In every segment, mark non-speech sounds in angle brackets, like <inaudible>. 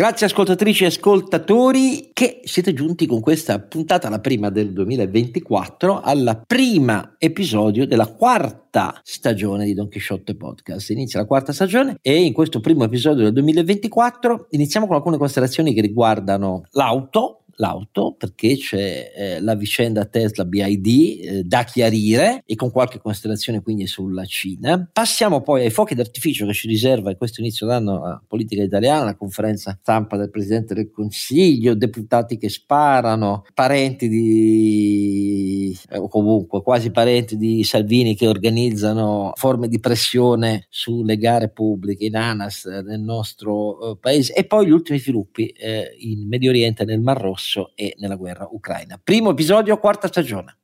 Grazie ascoltatrici e ascoltatori che siete giunti con questa puntata, la prima del 2024, alla prima episodio della quarta stagione di Don Quixote Podcast. Inizia la quarta stagione e in questo primo episodio del 2024 iniziamo con alcune considerazioni che riguardano l'auto, l'auto perché c'è eh, la vicenda Tesla BID eh, da chiarire e con qualche considerazione quindi sulla Cina. Passiamo poi ai fuochi d'artificio che ci riserva in questo inizio d'anno la politica italiana, la conferenza stampa del Presidente del Consiglio, deputati che sparano, parenti di eh, comunque quasi parenti di Salvini che organizzano forme di pressione sulle gare pubbliche in ANAS nel nostro eh, paese e poi gli ultimi sviluppi eh, in Medio Oriente e nel Mar Rosso Rosso e nella guerra ucraina. Primo episodio, quarta stagione.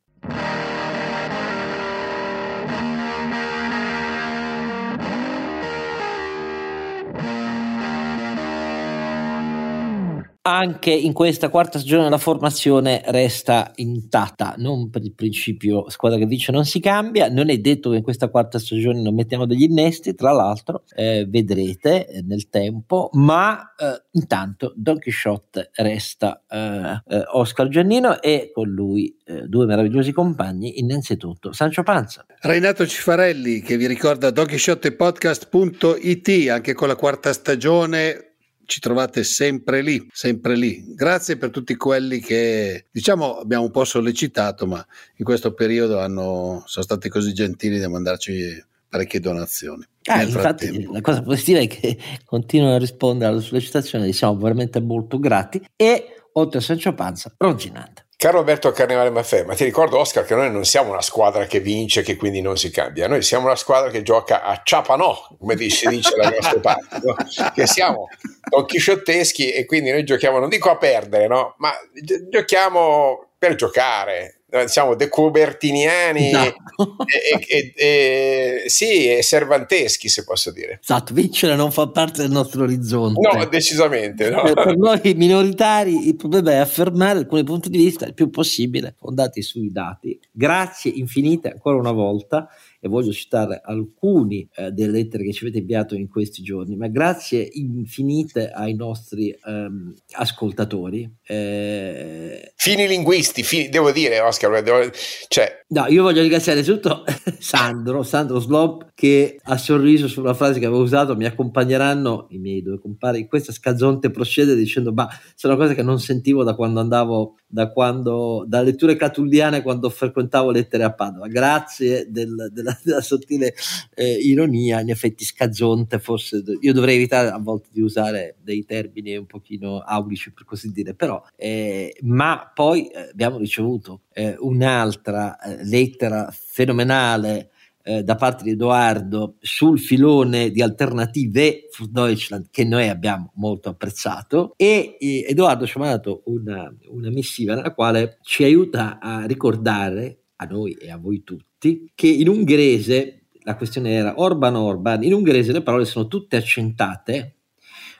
Anche in questa quarta stagione la formazione resta intatta, non per il principio squadra che vince non si cambia, non è detto che in questa quarta stagione non mettiamo degli innesti, tra l'altro eh, vedrete eh, nel tempo, ma eh, intanto Don Quixote resta eh, eh, Oscar Giannino e con lui eh, due meravigliosi compagni, innanzitutto Sancio Panza. Renato Cifarelli che vi ricorda donchisciottepodcast.it anche con la quarta stagione ci trovate sempre lì, sempre lì. Grazie per tutti quelli che diciamo abbiamo un po' sollecitato, ma in questo periodo hanno, sono stati così gentili da mandarci parecchie donazioni. Ah, infatti la cosa positiva è che continuano a rispondere alla sollecitazione, siamo veramente molto grati e oltre a Sancio Panza, Roginante. Caro Alberto Carnevale Maffè, ma ti ricordo Oscar che noi non siamo una squadra che vince che quindi non si cambia, noi siamo una squadra che gioca a ciapanò, come si dice dalle nostre parti, no? che siamo donchisciotteschi e quindi noi giochiamo, non dico a perdere, no? ma gi- giochiamo per giocare, siamo decubertiniani no. e, e, e, sì, e servanteschi se posso dire. Esatto, vincere non fa parte del nostro orizzonte. No, decisamente. No. Per noi minoritari il problema è affermare alcuni punti di vista il più possibile fondati sui dati. Grazie infinite ancora una volta e voglio citare alcuni eh, delle lettere che ci avete inviato in questi giorni, ma grazie infinite ai nostri ehm, ascoltatori. Eh... Fini linguisti, fini, devo dire Oscar, devo, cioè... No, io voglio ringraziare innanzitutto <laughs> Sandro, Sandro Slob, che ha sorriso sulla frase che avevo usato, mi accompagneranno i miei due compari in questa scazzonte procede dicendo, ma sono cose che non sentivo da quando andavo, da quando, da letture catulliane quando frequentavo lettere a Padova. Grazie del, della della sottile eh, ironia, in effetti scazzonte, forse io dovrei evitare a volte di usare dei termini un pochino aulici per così dire, però, eh, ma poi eh, abbiamo ricevuto eh, un'altra eh, lettera fenomenale eh, da parte di Edoardo sul filone di alternative für Deutschland che noi abbiamo molto apprezzato e Edoardo ci ha mandato una, una missiva nella quale ci aiuta a ricordare a noi e a voi tutti, che in ungherese, la questione era Orban Orban, in ungherese le parole sono tutte accentate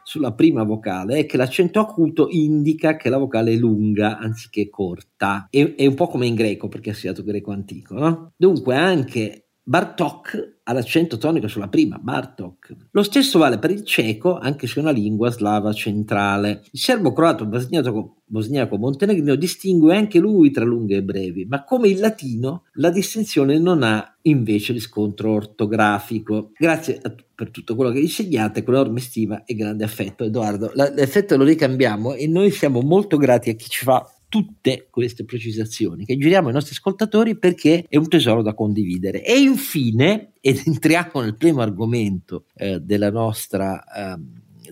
sulla prima vocale e che l'accento acuto indica che la vocale è lunga anziché corta. È, è un po' come in greco, perché ha studiato greco antico, no? Dunque anche Bartok ha l'accento tonico sulla prima, Bartok. Lo stesso vale per il ceco, anche se è una lingua slava centrale. Il serbo-croato bosniaco, bosniaco montenegrino distingue anche lui tra lunghe e brevi, ma come il latino la distinzione non ha invece riscontro ortografico. Grazie a, per tutto quello che insegnate, con enorme stima e grande affetto. Edoardo, l'effetto lo ricambiamo e noi siamo molto grati a chi ci fa tutte queste precisazioni che giriamo ai nostri ascoltatori perché è un tesoro da condividere. E infine, ed entriamo nel primo argomento eh, della, nostra, eh,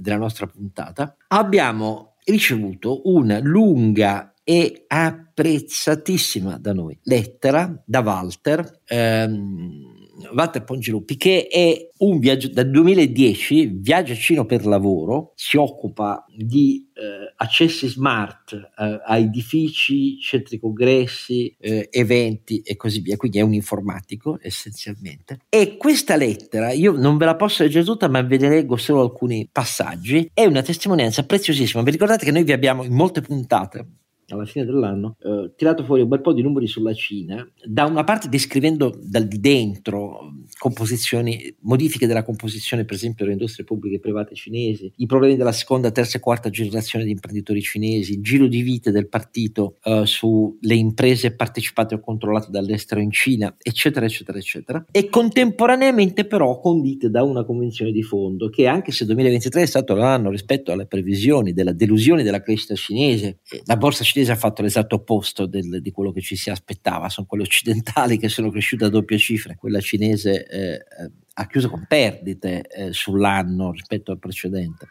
della nostra puntata, abbiamo ricevuto una lunga e apprezzatissima da noi lettera da Walter. Ehm, Walter Pongiluppi, che è un viaggio dal 2010, viaggio per lavoro, si occupa di eh, accessi smart eh, a edifici, centri congressi, eh, eventi e così via, quindi è un informatico essenzialmente. E questa lettera, io non ve la posso leggere tutta, ma ve ne leggo solo alcuni passaggi, è una testimonianza preziosissima. Vi ricordate che noi vi abbiamo in molte puntate alla fine dell'anno, eh, tirato fuori un bel po' di numeri sulla Cina, da una parte descrivendo dal di dentro composizioni, modifiche della composizione per esempio delle industrie pubbliche e private cinesi, i problemi della seconda, terza e quarta generazione di imprenditori cinesi, il giro di vite del partito eh, sulle imprese partecipate o controllate dall'estero in Cina, eccetera, eccetera, eccetera, e contemporaneamente però condite da una convenzione di fondo che anche se 2023 è stato l'anno rispetto alle previsioni della delusione della crescita cinese, eh, la borsa cinese ha fatto l'esatto opposto del, di quello che ci si aspettava, sono quelle occidentali che sono cresciute a doppia cifra, quella cinese eh, ha chiuso con perdite eh, sull'anno rispetto al precedente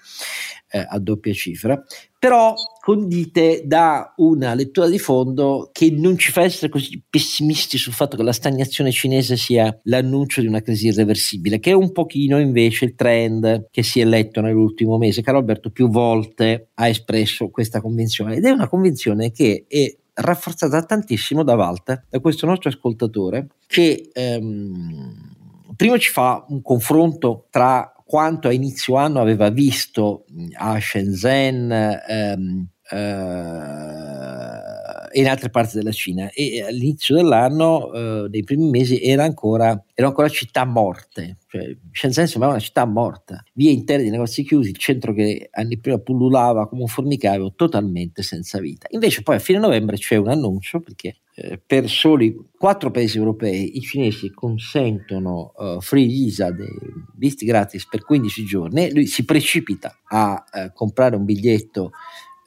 eh, a doppia cifra, però condite da una lettura di fondo che non ci fa essere così pessimisti sul fatto che la stagnazione cinese sia l'annuncio di una crisi irreversibile, che è un pochino invece il trend che si è letto nell'ultimo mese. Carlo Alberto più volte ha espresso questa convinzione ed è una convinzione che è rafforzata tantissimo da Walter, da questo nostro ascoltatore, che ehm, prima ci fa un confronto tra quanto a inizio anno aveva visto a Shenzhen ehm, eh, in altre parti della Cina. E all'inizio dell'anno, eh, nei primi mesi, era ancora, erano ancora città morte, cioè, Shenzhen sembrava una città morta, vie intere di negozi chiusi, il centro che anni prima pullulava come un formicaio totalmente senza vita. Invece poi a fine novembre c'è un annuncio perché eh, per soli quattro paesi europei i cinesi consentono uh, free visa, dei visti gratis per 15 giorni e lui si precipita a uh, comprare un biglietto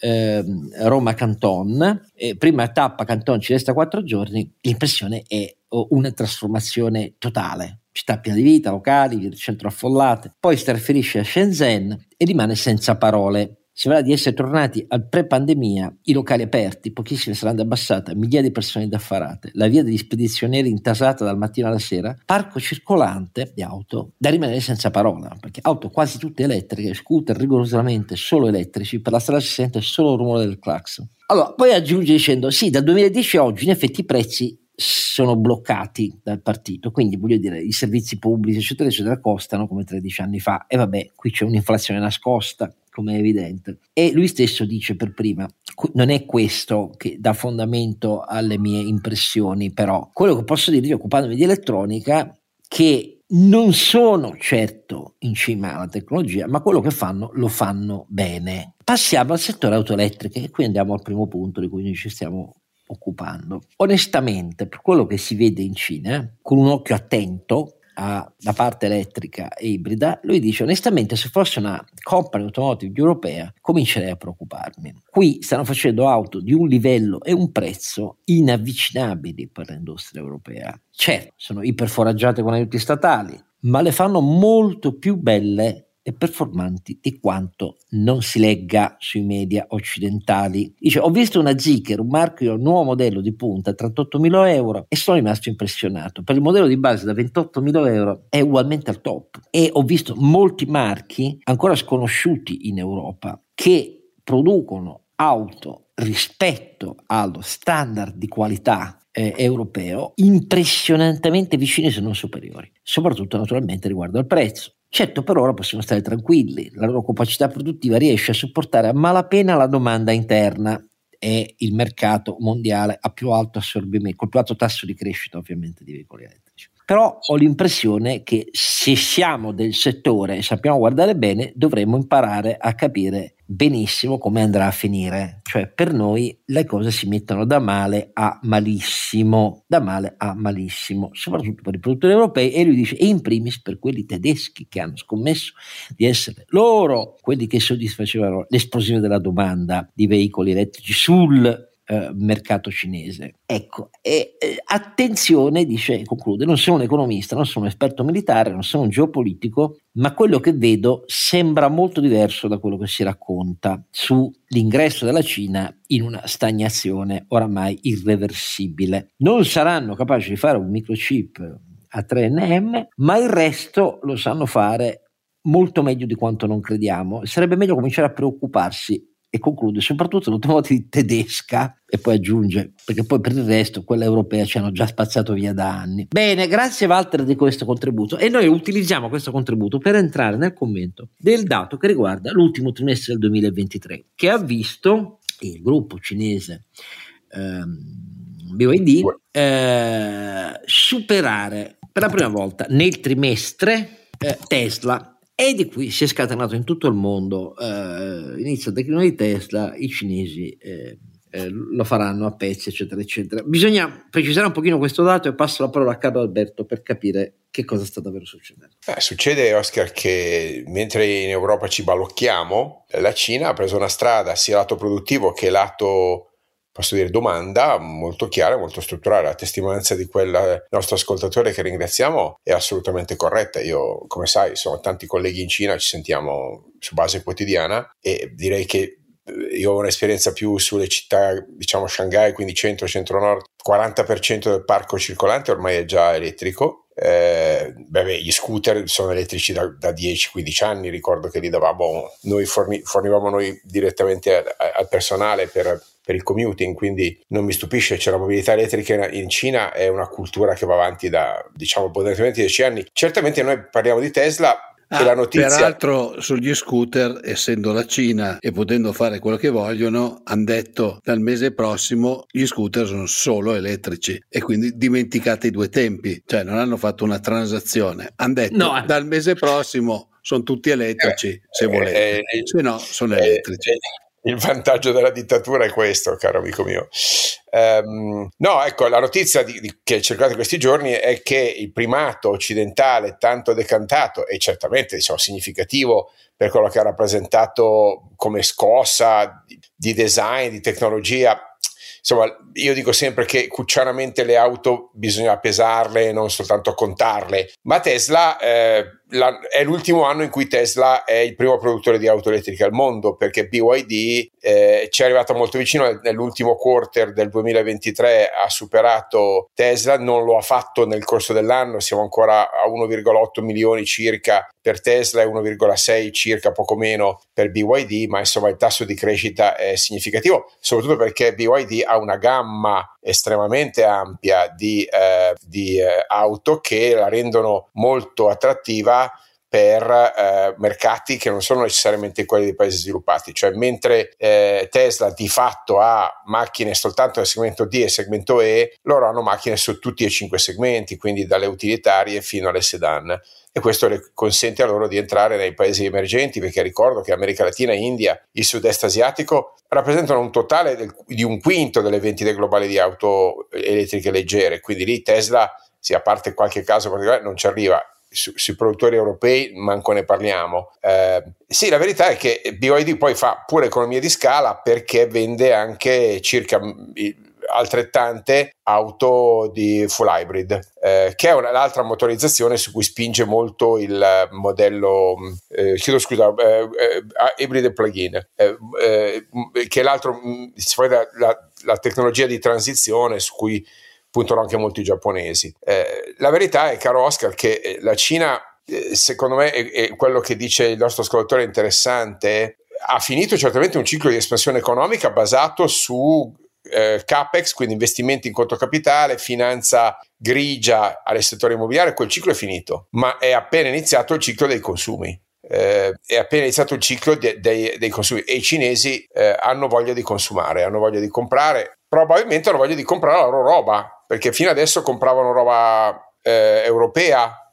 eh, Roma Canton, eh, prima tappa Canton ci resta quattro giorni, l'impressione è una trasformazione totale. Città piena di vita, locali, centro affollate. Poi si trasferisce a Shenzhen e rimane senza parole Sembra di essere tornati al pre-pandemia, i locali aperti, pochissime strade abbassate, migliaia di persone indaffarate, la via degli spedizionieri intasata dal mattino alla sera, parco circolante di auto da rimanere senza parola, perché auto quasi tutte elettriche, scooter rigorosamente solo elettrici, per la strada si sente solo il rumore del clacson. Allora, poi aggiunge dicendo, sì, dal 2010 a oggi in effetti i prezzi sono bloccati dal partito, quindi voglio dire i servizi pubblici eccetera eccetera costano come 13 anni fa. E vabbè qui c'è un'inflazione nascosta come è evidente. E lui stesso dice per prima non è questo che dà fondamento alle mie impressioni però. Quello che posso dirvi occupandomi di elettronica che non sono certo in cima alla tecnologia, ma quello che fanno lo fanno bene. Passiamo al settore auto elettriche e qui andiamo al primo punto di cui ci stiamo occupando. Onestamente, per quello che si vede in Cina, con un occhio attento alla parte elettrica e ibrida, lui dice onestamente se fosse una company automotive europea comincerei a preoccuparmi. Qui stanno facendo auto di un livello e un prezzo inavvicinabili per l'industria europea. Certo, sono iperforaggiate con aiuti statali, ma le fanno molto più belle e performanti di quanto non si legga sui media occidentali. Dice: Ho visto una Zicker, un marchio nuovo modello di punta, 38.000 euro, e sono rimasto impressionato. Per il modello di base da 28.000 euro è ugualmente al top. E ho visto molti marchi ancora sconosciuti in Europa che producono auto rispetto allo standard di qualità eh, europeo impressionantemente vicini se non superiori, soprattutto naturalmente riguardo al prezzo. Certo, per ora possiamo stare tranquilli, la loro capacità produttiva riesce a supportare a malapena la domanda interna e il mercato mondiale a più alto assorbimento, col più alto tasso di crescita ovviamente di veicoli elettrici. Però ho l'impressione che se siamo del settore e sappiamo guardare bene, dovremmo imparare a capire benissimo come andrà a finire. Cioè, per noi le cose si mettono da male a malissimo, da male a malissimo, soprattutto per i produttori europei. E lui dice, e in primis per quelli tedeschi che hanno scommesso di essere loro quelli che soddisfacevano l'esplosione della domanda di veicoli elettrici sul eh, mercato cinese. Ecco, e, eh, attenzione, dice, conclude, non sono un economista, non sono un esperto militare, non sono un geopolitico, ma quello che vedo sembra molto diverso da quello che si racconta sull'ingresso della Cina in una stagnazione oramai irreversibile. Non saranno capaci di fare un microchip a 3NM, ma il resto lo sanno fare molto meglio di quanto non crediamo. Sarebbe meglio cominciare a preoccuparsi e conclude soprattutto l'automobile tedesca e poi aggiunge perché poi per il resto quella europea ci hanno già spazzato via da anni. Bene grazie Walter di questo contributo e noi utilizziamo questo contributo per entrare nel commento del dato che riguarda l'ultimo trimestre del 2023 che ha visto il gruppo cinese ehm, BYD, eh, superare per la prima volta nel trimestre eh, Tesla e di qui si è scatenato in tutto il mondo, eh, inizia il declino di Tesla, i cinesi eh, eh, lo faranno a pezzi, eccetera, eccetera. Bisogna precisare un pochino questo dato e passo la parola a Carlo Alberto per capire che cosa sta davvero succedendo. Eh, succede, Oscar, che mentre in Europa ci balocchiamo, la Cina ha preso una strada sia lato produttivo che lato posso dire, domanda molto chiara, molto strutturale. La testimonianza di quel nostro ascoltatore che ringraziamo è assolutamente corretta. Io, come sai, sono tanti colleghi in Cina, ci sentiamo su base quotidiana e direi che eh, io ho un'esperienza più sulle città, diciamo Shanghai, quindi centro, centro-nord, 40% del parco circolante ormai è già elettrico. Eh, beh, gli scooter sono elettrici da, da 10-15 anni, ricordo che li davamo, noi forni, fornivamo noi direttamente a, a, al personale per, per il commuting, quindi non mi stupisce, c'è la mobilità elettrica in Cina, è una cultura che va avanti da diciamo abbondantemente 10 anni. Certamente noi parliamo di Tesla, Ah, la notizia... Peraltro sugli scooter, essendo la Cina e potendo fare quello che vogliono, hanno detto dal mese prossimo gli scooter sono solo elettrici e quindi dimenticate i due tempi, cioè non hanno fatto una transazione, hanno detto no. Eh. dal mese prossimo sono tutti elettrici eh, se volete, eh, se no sono eh, elettrici. Il vantaggio della dittatura è questo, caro amico mio. Um, no, ecco, la notizia di, di, che in questi giorni è che il primato occidentale tanto decantato e certamente diciamo, significativo per quello che ha rappresentato come scossa di, di design, di tecnologia, insomma, io dico sempre che cucciaramente le auto bisogna pesarle, non soltanto contarle, ma Tesla eh, la, è l'ultimo anno in cui Tesla è il primo produttore di auto elettriche al mondo perché BYD eh, ci è arrivata molto vicino nell'ultimo quarter del 2023 ha superato Tesla non lo ha fatto nel corso dell'anno siamo ancora a 1,8 milioni circa per Tesla e 1,6 circa poco meno per BYD ma insomma il tasso di crescita è significativo soprattutto perché BYD ha una gamma estremamente ampia di, eh, di eh, auto che la rendono molto attrattiva per eh, mercati che non sono necessariamente quelli dei paesi sviluppati, cioè mentre eh, Tesla di fatto ha macchine soltanto nel segmento D e segmento E, loro hanno macchine su tutti e cinque segmenti, quindi dalle utilitarie fino alle sedan. E questo le consente a loro di entrare nei paesi emergenti perché ricordo che America Latina, India, il sud-est asiatico rappresentano un totale del, di un quinto delle vendite globali di auto elettriche leggere, quindi lì Tesla, sì, a parte qualche caso particolare, non ci arriva su, sui produttori europei manco ne parliamo. Eh, sì, la verità è che BYD poi fa pure economia di scala perché vende anche circa altrettante auto di full hybrid, eh, che è un'altra motorizzazione su cui spinge molto il modello, eh, chiedo scusa, eh, eh ibride plug-in, eh, eh, che è l'altro, la, la, la tecnologia di transizione su cui puntano anche molti giapponesi. Eh, la verità è, caro Oscar, che la Cina, eh, secondo me, è, è quello che dice il nostro ascoltatore interessante, ha finito certamente un ciclo di espansione economica basato su eh, capex, quindi investimenti in conto capitale, finanza grigia al settore immobiliare, quel ciclo è finito, ma è appena iniziato il ciclo dei consumi. Eh, è appena iniziato il ciclo de- de- dei consumi e i cinesi eh, hanno voglia di consumare, hanno voglia di comprare, probabilmente hanno voglia di comprare la loro roba, perché fino adesso compravano roba eh, europea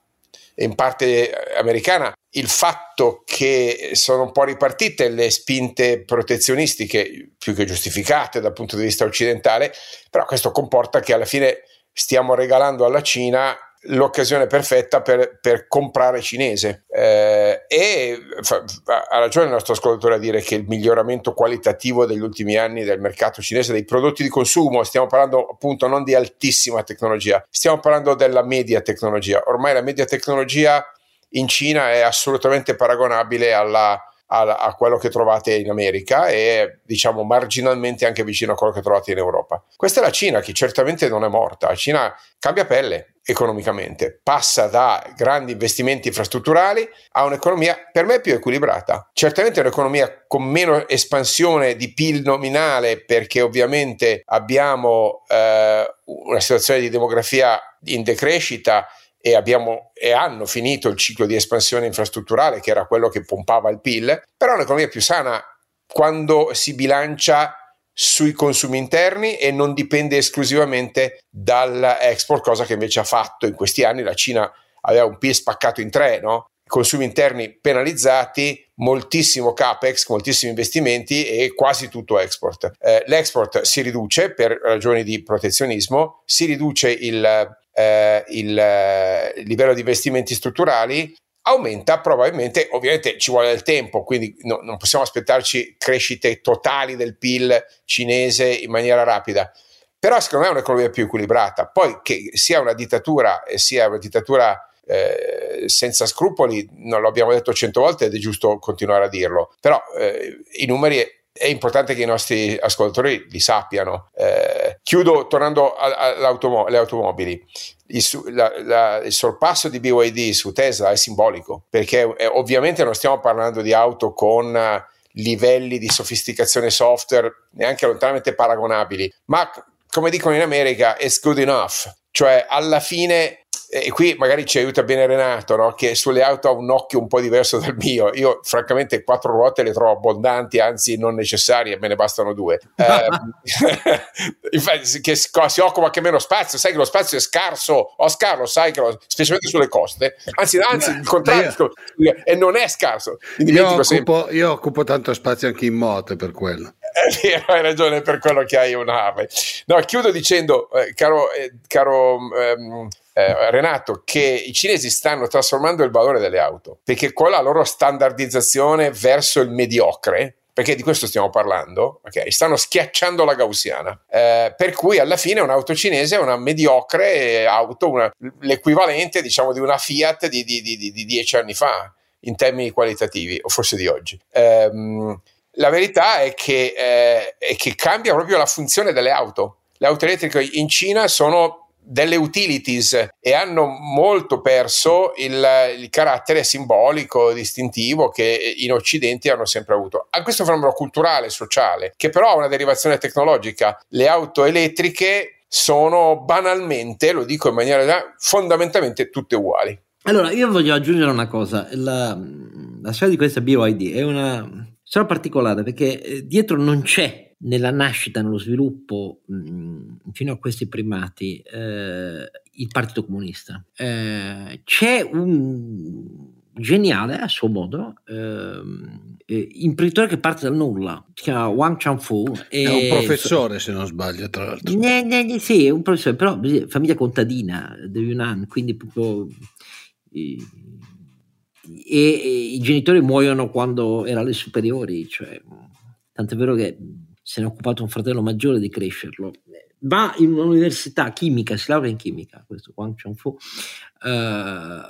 e in parte americana. Il fatto che sono un po' ripartite le spinte protezionistiche, più che giustificate dal punto di vista occidentale, però questo comporta che alla fine stiamo regalando alla Cina l'occasione perfetta per, per comprare cinese. Eh, e fa, ha ragione il nostro ascoltatore a dire che il miglioramento qualitativo degli ultimi anni del mercato cinese dei prodotti di consumo stiamo parlando appunto non di altissima tecnologia stiamo parlando della media tecnologia. Ormai la media tecnologia in Cina è assolutamente paragonabile alla a, a, quello che trovate in America e diciamo marginalmente anche vicino a quello che trovate in Europa. Questa è la Cina che certamente non è morta, la Cina cambia pelle economicamente, passa da grandi investimenti infrastrutturali a un'economia per me più equilibrata. Certamente è un'economia con meno espansione di PIL nominale perché ovviamente abbiamo eh, una situazione di demografia in decrescita e, abbiamo, e hanno finito il ciclo di espansione infrastrutturale che era quello che pompava il PIL, però un'economia più sana quando si bilancia sui consumi interni e non dipende esclusivamente dall'export, cosa che invece ha fatto in questi anni la Cina aveva un PIL spaccato in tre, no? consumi interni penalizzati, moltissimo capex, moltissimi investimenti e quasi tutto export. Eh, l'export si riduce per ragioni di protezionismo, si riduce il, eh, il, eh, il livello di investimenti strutturali, aumenta probabilmente, ovviamente ci vuole del tempo, quindi no, non possiamo aspettarci crescite totali del PIL cinese in maniera rapida. Però secondo me è un'economia più equilibrata. Poi che sia una dittatura e sia una dittatura eh, senza scrupoli, non l'abbiamo detto cento volte ed è giusto continuare a dirlo, però eh, i numeri è importante che i nostri ascoltatori li sappiano. Eh, chiudo tornando alle automobili. Il, la, la, il, sorpasso di BYD su Tesla è simbolico perché eh, ovviamente non stiamo parlando di auto con livelli di sofisticazione software neanche lontanamente paragonabili, ma come dicono in America, it's good enough. Cioè, alla fine e qui magari ci aiuta bene Renato, no? che sulle auto ha un occhio un po' diverso dal mio. Io, francamente, quattro ruote le trovo abbondanti, anzi non necessarie, me ne bastano due. <laughs> eh, infatti, che si occupa anche meno spazio, sai che lo spazio è scarso. Oscar lo sai, che lo, specialmente sulle coste, anzi, anzi il contrario, io, e non è scarso. Io occupo, io occupo tanto spazio anche in moto per quello. Vero, hai ragione per quello che hai un Harley. No, chiudo dicendo, eh, caro, eh, caro ehm, eh, Renato, che i cinesi stanno trasformando il valore delle auto, perché con la loro standardizzazione verso il mediocre, perché di questo stiamo parlando, okay, stanno schiacciando la gaussiana, eh, per cui alla fine un'auto cinese è una mediocre auto, una, l'equivalente diciamo di una Fiat di, di, di, di, dieci anni fa in termini qualitativi, o forse di oggi. Um, la verità è che, eh, è che cambia proprio la funzione delle auto. Le auto elettriche in Cina sono delle utilities e hanno molto perso il, il, carattere simbolico, distintivo che in Occidente hanno sempre avuto. A questo fenomeno culturale, sociale, che però ha una derivazione tecnologica. Le auto elettriche sono banalmente, lo dico in maniera fondamentalmente tutte uguali. Allora, io voglio aggiungere una cosa. La, la storia di questa BYD è una storia particolare perché eh, dietro non c'è nella nascita, nello sviluppo, mh, mm, fino a questi primati, eh, il Partito Comunista. Eh, c'è un geniale, a suo modo, ehm, eh, imprenditore che parte dal nulla, si chiama Wang Changfu. È un professore, se non sbaglio, tra l'altro. Ne, ne, sì, è un professore, però famiglia contadina di Yunnan, quindi proprio... E, e, i genitori muoiono quando era alle superiori, cioè, tant'è vero che se ne è occupato un fratello maggiore di crescerlo. Va in un'università chimica, si laurea in chimica, questo Wang Chongfu, eh,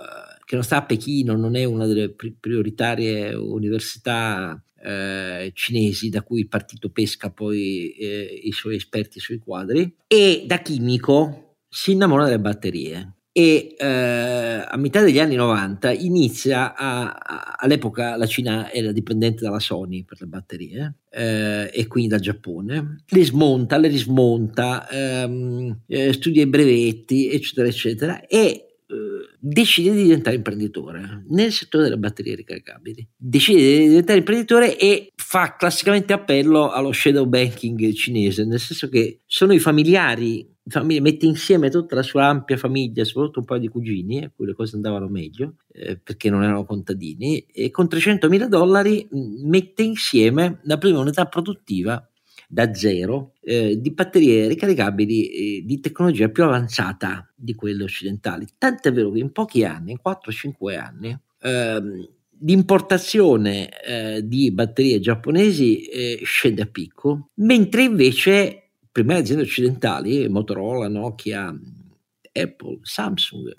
che non sta a Pechino, non è una delle prioritarie università eh, cinesi da cui il partito pesca poi eh, i suoi esperti sui quadri, e da chimico si innamora delle batterie e eh, a metà degli anni 90 inizia a, a, all'epoca la Cina era dipendente dalla Sony per le batterie eh, e quindi dal Giappone. Le smonta, le rismonta ehm, eh, studia i brevetti eccetera eccetera. E decide di diventare imprenditore nel settore delle batterie ricaricabili. Decide di diventare imprenditore e fa classicamente appello allo shadow banking cinese nel senso che sono i familiari famiglia, mette insieme tutta la sua ampia famiglia, soprattutto un paio di cugini, a cui le cose andavano meglio, eh, perché non erano contadini, e con 300 mila dollari mette insieme la prima unità produttiva da zero eh, di batterie ricaricabili eh, di tecnologia più avanzata di quelle occidentali. Tant'è vero che in pochi anni, in 4-5 anni, ehm, l'importazione eh, di batterie giapponesi eh, scende a picco, mentre invece prime aziende occidentali, Motorola, Nokia, Apple, Samsung,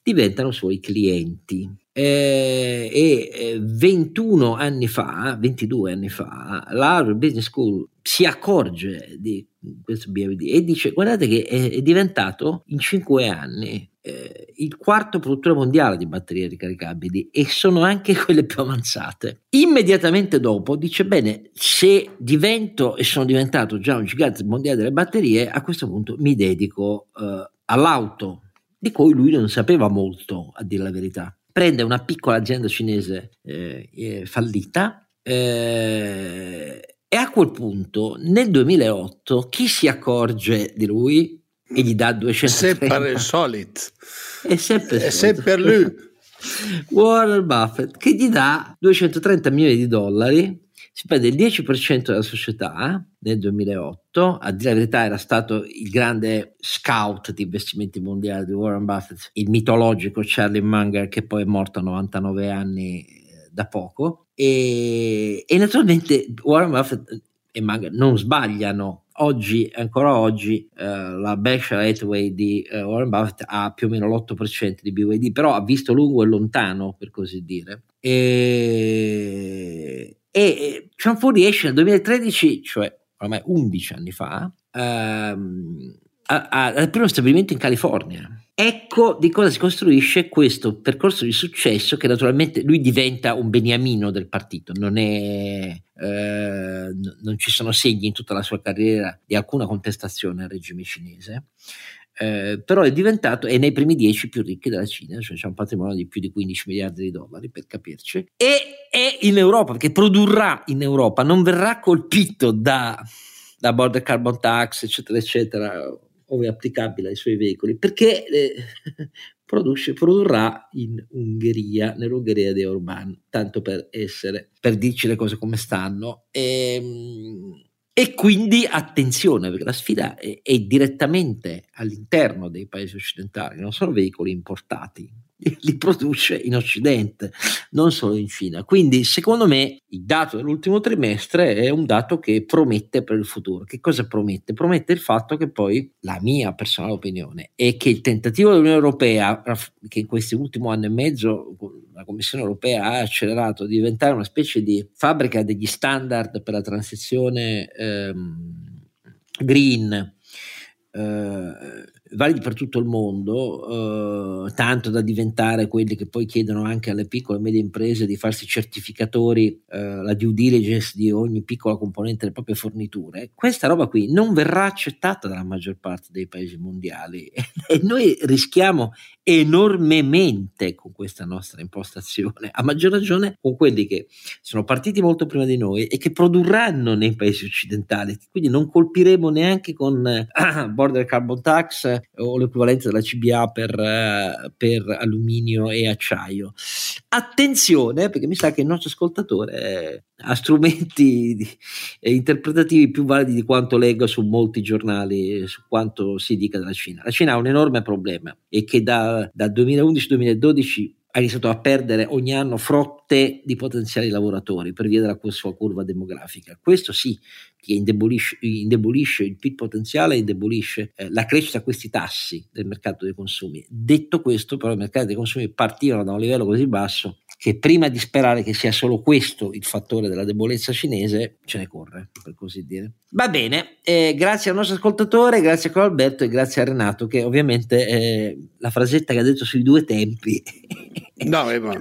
diventano suoi clienti. Eh, e 21 eh, anni fa, 22 anni fa, l'Harvard Business School si accorge di questo BMD e dice guardate che è, è diventato in 5 anni eh, il quarto produttore mondiale di batterie ricaricabili e sono anche <laughs> quelle più avanzate. Immediatamente dopo dice bene, se divento e sono diventato già un gigante mondiale delle batterie, a questo punto mi dedico eh, all'auto, di cui lui non sapeva molto, a dire la verità. Prende una piccola azienda cinese eh, fallita, eh, E a quel punto, nel 2008, chi si accorge di lui e gli dà 230? Sempre il solito. È sempre, È sempre lui. <laughs> Warren Buffett che gli dà 230 milioni di dollari si prende il 10% della società nel 2008, a dire la verità era stato il grande scout di investimenti mondiali di Warren Buffett, il mitologico Charlie Munger che poi è morto a 99 anni eh, da poco. E, e naturalmente Warren Buffett e Munger non sbagliano. Oggi, ancora oggi, eh, la Berkshire Hathaway di eh, Warren Buffett ha più o meno l'8% di BYD, però ha visto lungo e lontano, per così dire. E, e Fury esce nel 2013, cioè ormai 11 anni fa, ehm, al primo stabilimento in California. Ecco di cosa si costruisce questo percorso di successo che naturalmente lui diventa un beniamino del partito, non, è, eh, non ci sono segni in tutta la sua carriera di alcuna contestazione al regime cinese. Eh, però è diventato, è nei primi dieci più ricchi della Cina, cioè c'è un patrimonio di più di 15 miliardi di dollari per capirci, e è in Europa, perché produrrà in Europa, non verrà colpito da, da border carbon tax, eccetera, eccetera, ove applicabile ai suoi veicoli, perché eh, <laughs> produce, produrrà in Ungheria, nell'Ungheria di Orban, tanto per essere, per dirci le cose come stanno. E, ehm, e quindi attenzione, perché la sfida è, è, direttamente all'interno dei paesi occidentali, non sono veicoli importati, li produce in Occidente, non solo in Cina. Quindi, secondo me, il dato dell'ultimo trimestre è un dato che promette per il futuro. Che cosa promette? Promette il fatto che poi, la mia personale opinione, è che il tentativo dell'Unione Europea, che in questi ultimi anni e mezzo la Commissione Europea ha accelerato di diventare una specie di fabbrica degli standard per la transizione ehm, green, eh, validi per tutto il mondo, eh, tanto da diventare quelli che poi chiedono anche alle piccole e medie imprese di farsi certificatori, eh, la due diligence di ogni piccola componente delle proprie forniture. Questa roba qui non verrà accettata dalla maggior parte dei paesi mondiali <laughs> e noi rischiamo enormemente con questa nostra impostazione, a maggior ragione con quelli che sono partiti molto prima di noi e che produrranno nei paesi occidentali, quindi non colpiremo neanche con eh, <clears throat> border carbon tax o l'equivalenza della CBA per, eh, per, alluminio e acciaio. Attenzione, perché mi sa che il nostro ascoltatore ha strumenti di, eh, interpretativi più validi di quanto leggo su molti giornali su quanto si dica della Cina. La Cina ha un enorme problema e che da, da 2011-2012 ha iniziato a perdere ogni anno frotte di potenziali lavoratori per via della sua curva demografica. Questo sì, che indebolisce, indebolisce il PIL potenziale e indebolisce eh, la crescita a questi tassi del mercato dei consumi. Detto questo, però, i mercati dei consumi partivano da un livello così basso che prima di sperare che sia solo questo il fattore della debolezza cinese, ce ne corre, per così dire. Va bene, eh, grazie al nostro ascoltatore, grazie a Carlo Alberto e grazie a Renato, che ovviamente eh, la frasetta che ha detto sui due tempi. <laughs> no, eh, ma,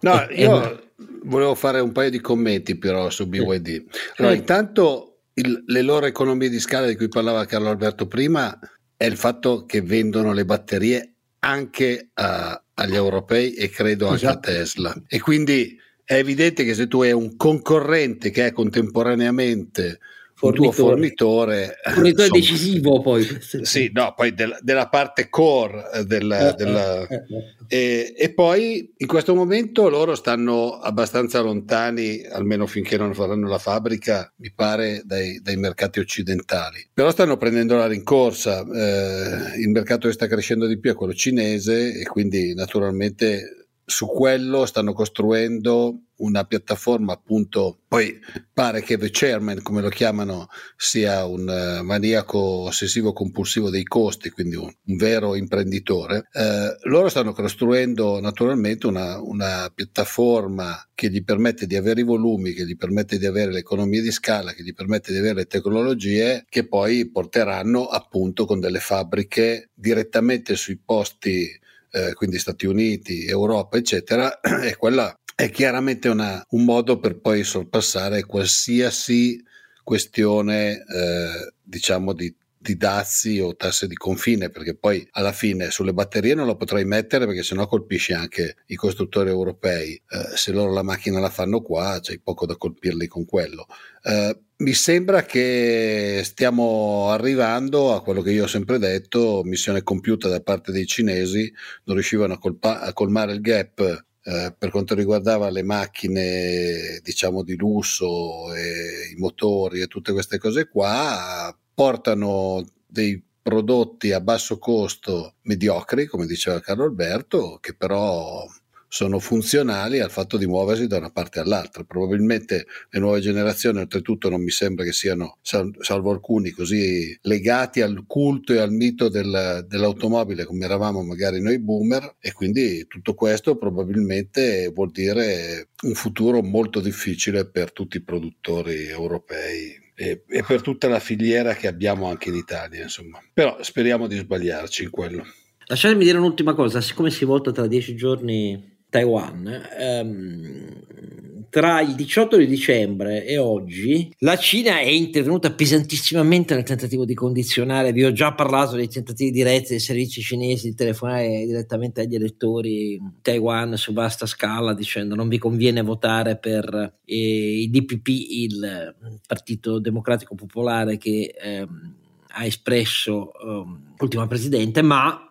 no, io volevo fare un paio di commenti però su BYD. Allora, intanto il, le loro economie di scala di cui parlava Carlo Alberto prima è il fatto che vendono le batterie anche a, agli europei e credo anche esatto. a Tesla. E quindi è evidente che se tu hai un concorrente che è contemporaneamente fornitore. tuo fornitore, fornitore insomma, decisivo poi. Sì no poi del, della parte core eh, del, eh, della, eh, eh, e, e, poi in questo momento loro stanno abbastanza lontani almeno finché non faranno la fabbrica mi pare dai, dai mercati occidentali. Però stanno prendendo la rincorsa eh, il mercato che sta crescendo di più è quello cinese e quindi naturalmente su quello stanno costruendo una piattaforma appunto poi pare che The Chairman come lo chiamano sia un uh, maniaco ossessivo compulsivo dei costi quindi un, un vero imprenditore. Eh, loro stanno costruendo naturalmente una, una, piattaforma che gli permette di avere i volumi che gli permette di avere le economie di scala che gli permette di avere le tecnologie che poi porteranno appunto con delle fabbriche direttamente sui posti eh, quindi Stati Uniti, Europa, eccetera, <clears throat> e quella è chiaramente una, un modo per poi sorpassare qualsiasi questione, eh, diciamo, di di dazi o tasse di confine, perché poi alla fine sulle batterie non lo potrai mettere perché sennò colpisci anche i costruttori europei. Eh, se loro la macchina la fanno qua, c'è poco da colpirli con quello. Eh, mi sembra che stiamo arrivando a quello che io ho sempre detto, missione compiuta da parte dei cinesi, non riuscivano a, colpa- a colmare il gap eh, per quanto riguardava le macchine diciamo di lusso e i motori e tutte queste cose qua portano dei prodotti a basso costo mediocri come diceva Carlo Alberto che però sono funzionali al fatto di muoversi da una parte all'altra. Probabilmente le nuove generazioni, oltretutto, non mi sembra che siano, salvo alcuni, così legati al culto e al mito del, dell'automobile come eravamo magari noi boomer e quindi tutto questo probabilmente vuol dire un futuro molto difficile per tutti i produttori europei e, e, per tutta la filiera che abbiamo anche in Italia, insomma. Però speriamo di sbagliarci in quello. Lasciatemi dire un'ultima cosa, siccome si vota tra dieci giorni Taiwan, ehm, tra il 18 di dicembre e oggi la Cina è intervenuta pesantissimamente nel tentativo di condizionare, vi ho già parlato dei tentativi diretti dei servizi cinesi di telefonare direttamente agli elettori Taiwan su vasta scala dicendo non vi conviene votare per eh, il DPP, il Partito Democratico Popolare che ehm, ha espresso ehm, l'ultima presidente, ma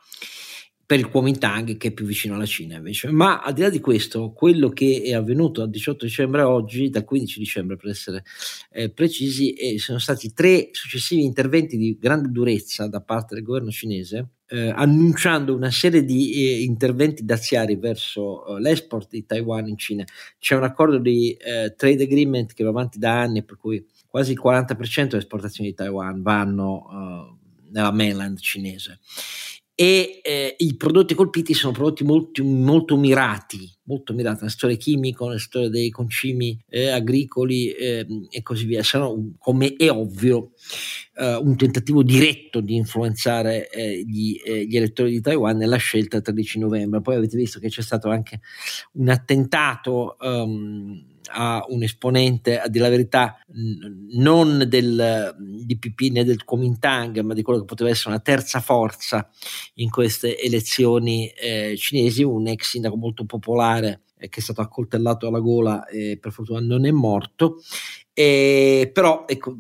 per il Kuomintang che è più vicino alla Cina invece. Ma al di là di questo, quello che è avvenuto dal 18 dicembre a oggi, dal 15 dicembre per essere eh, precisi, eh, sono stati tre successivi interventi di grande durezza da parte del governo cinese, eh, annunciando una serie di eh, interventi daziari verso eh, l'export di Taiwan in Cina. C'è un accordo di eh, trade agreement che va avanti da anni, per cui quasi il 40% delle esportazioni di Taiwan vanno nella mainland cinese e eh, i prodotti colpiti sono prodotti molto, molto mirati, molto mirati nel settore chimico, nel settore dei concimi eh, agricoli eh, e così via. Sono, come è ovvio, eh, un tentativo diretto di influenzare eh, gli, eh, gli, elettori di Taiwan nella scelta del 13 novembre. Poi avete visto che c'è stato anche un attentato. Um, a un esponente, a dire la verità, non del DPP né del Kuomintang, ma di quello che poteva essere una terza forza in queste elezioni eh, cinesi, un ex sindaco molto popolare eh, che è stato accoltellato alla gola e per fortuna non è morto. Eh, però ecco,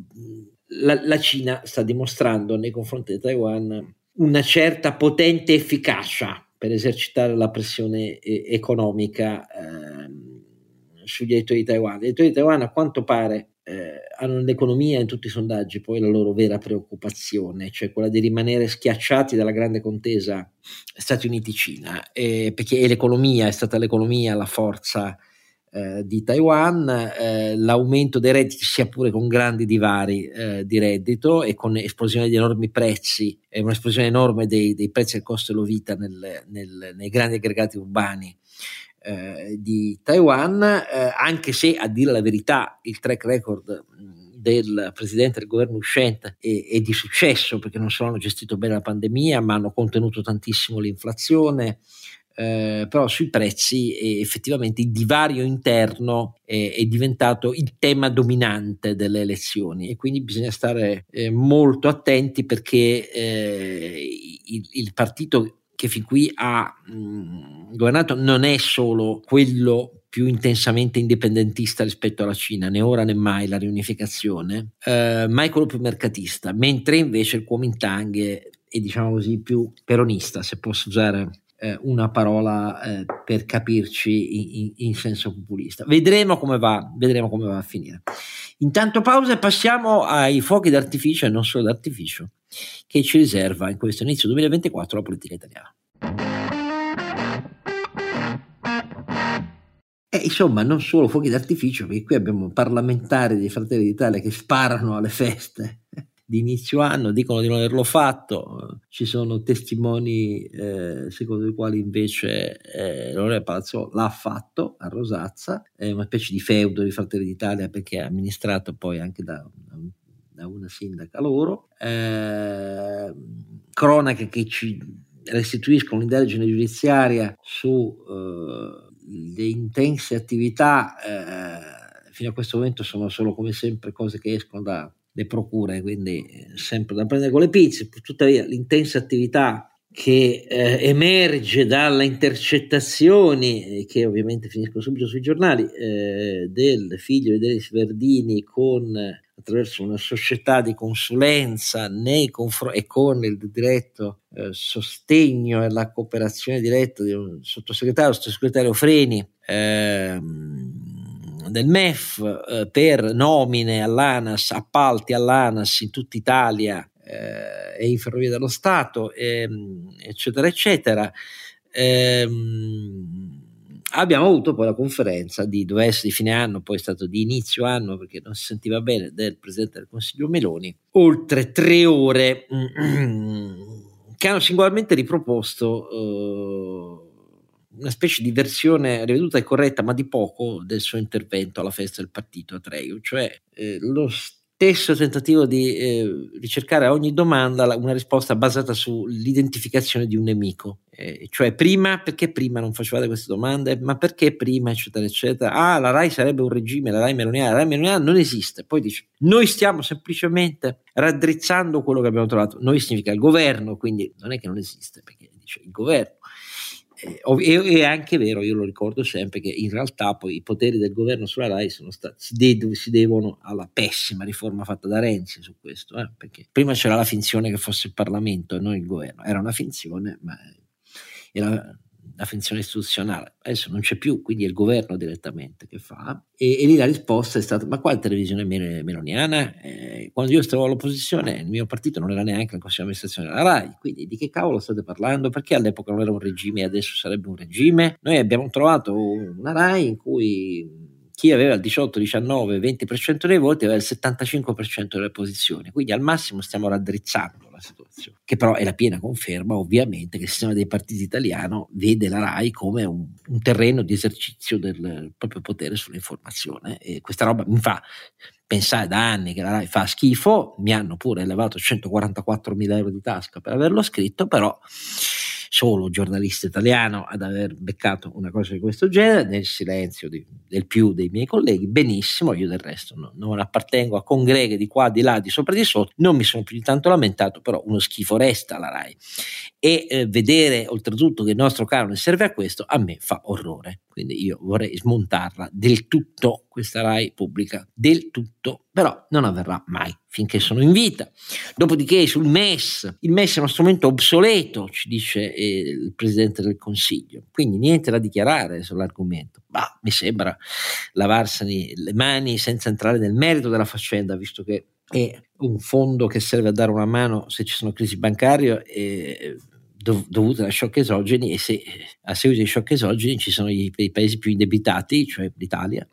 la, la Cina sta dimostrando nei confronti di Taiwan una certa potente efficacia per esercitare la pressione eh, economica eh, sugli elettori di Taiwan. Gli elettori di Taiwan a quanto pare eh, hanno l'economia in tutti i sondaggi poi la loro vera preoccupazione, cioè quella di rimanere schiacciati dalla grande contesa Stati Uniti-Cina, eh, perché l'economia è stata l'economia la forza eh, di Taiwan, eh, l'aumento dei redditi sia pure con grandi divari eh, di reddito e con esplosione di enormi prezzi, e un'esplosione enorme dei, dei prezzi del costo della vita nel, nel, nei grandi aggregati urbani eh, di Taiwan, eh, anche se a dire la verità il track record del presidente del governo uscente è, è, di successo perché non solo hanno gestito bene la pandemia, ma hanno contenuto tantissimo l'inflazione. Eh, però sui prezzi eh, effettivamente il divario interno è, è, diventato il tema dominante delle elezioni e quindi bisogna stare eh, molto attenti perché eh, il, il partito che fin qui ha mh, governato non è solo quello più intensamente indipendentista rispetto alla Cina, né ora né mai la riunificazione, eh, ma è quello più mercatista, mentre invece il Kuomintang è, è diciamo così più peronista, se posso usare eh, una parola eh, per capirci in, in, senso populista. Vedremo come va, vedremo come va a finire. Intanto pausa e passiamo ai fuochi d'artificio e non solo d'artificio che ci riserva in questo inizio 2024 la politica italiana. E insomma, non solo fuochi d'artificio, perché qui abbiamo parlamentari dei Fratelli d'Italia che sparano alle feste di inizio anno, dicono di non averlo fatto, ci sono testimoni eh, secondo i quali invece eh, Lorena Palazzo l'ha fatto a Rosazza, è una specie di feudo di Fratelli d'Italia perché è amministrato poi anche da, da una sindaca loro, eh, cronache che ci restituiscono un'indagine giudiziaria su eh, intense attività, eh, fino a questo momento sono solo come sempre cose che escono da le procure, quindi sempre da prendere con le pinze, tuttavia l'intensa attività che eh, emerge dalle intercettazioni, eh, che ovviamente finiscono subito sui giornali, eh, del figlio di Denis Verdini con, attraverso una società di consulenza nei confr- e con il diretto eh, sostegno e la cooperazione diretta di un sottosegretario, sottosegretario Freni, ehm, del MEF eh, per nomine all'ANAS, appalti all'ANAS in tutta Italia eh, e in Ferrovie dello Stato, ehm, eccetera, eccetera. Ehm, abbiamo avuto poi la conferenza di doveva essere di fine anno, poi è stato di inizio anno perché non si sentiva bene del Presidente del Consiglio Meloni, oltre tre ore <clears throat> che hanno singolarmente riproposto eh, una specie di versione riveduta e corretta, ma di poco, del suo intervento alla festa del partito a Treu, cioè eh, lo stesso tentativo di eh, ricercare a ogni domanda una risposta basata sull'identificazione di un nemico, eh, cioè prima, perché prima non facevate queste domande, ma perché prima, eccetera, eccetera. Ah, la RAI sarebbe un regime, la RAI meloniana, la RAI meloniana non esiste. Poi dice, noi stiamo semplicemente raddrizzando quello che abbiamo trovato. Noi significa il governo, quindi non è che non esiste, perché dice il governo è anche vero, io lo ricordo sempre, che in realtà poi i poteri del governo sulla RAI stati, si, devono alla pessima riforma fatta da Renzi su questo, eh? perché prima c'era la finzione che fosse il Parlamento e non il governo, era una finzione, ma era la finzione istituzionale, adesso non c'è più, quindi è il governo direttamente che fa, e, e lì la risposta è stata, ma quale televisione meloniana? Eh, quando io stavo all'opposizione il mio partito non era neanche in consiglio amministrazione della RAI, quindi di che cavolo state parlando? Perché all'epoca non era un regime e adesso sarebbe un regime? Noi abbiamo trovato una RAI in cui chi aveva il 18, 19, 20% dei voti aveva il 75% delle posizioni, quindi al massimo stiamo raddrizzando la situazione, che però è la piena conferma ovviamente che il sistema dei partiti italiano vede la RAI come un, un terreno di esercizio del proprio potere sull'informazione. E questa roba mi fa pensare da anni che la RAI fa schifo, mi hanno pure elevato 144 mila euro di tasca per averlo scritto, però solo giornalista italiano ad aver beccato una cosa di questo genere, nel silenzio di, del più dei miei colleghi, benissimo, io del resto no, non appartengo a congreghe di qua, di là, di sopra, di sotto, non mi sono più di tanto lamentato, però uno schifo resta la RAI. E eh, vedere oltretutto che il nostro canone serve a questo, a me fa orrore. Quindi io vorrei smontarla del tutto, questa RAI pubblica, del tutto, però non avverrà mai finché sono in vita. Dopodiché sul MES, il MES è uno strumento obsoleto, ci dice eh, il Presidente del Consiglio, quindi niente da dichiarare sull'argomento. Ma mi sembra lavarsene le mani senza entrare nel merito della faccenda, visto che è un fondo che serve a dare una mano se ci sono crisi bancarie. E, dovute a shock esogeni e se a seguito di shock esogeni ci sono i, i paesi più indebitati, cioè l'Italia,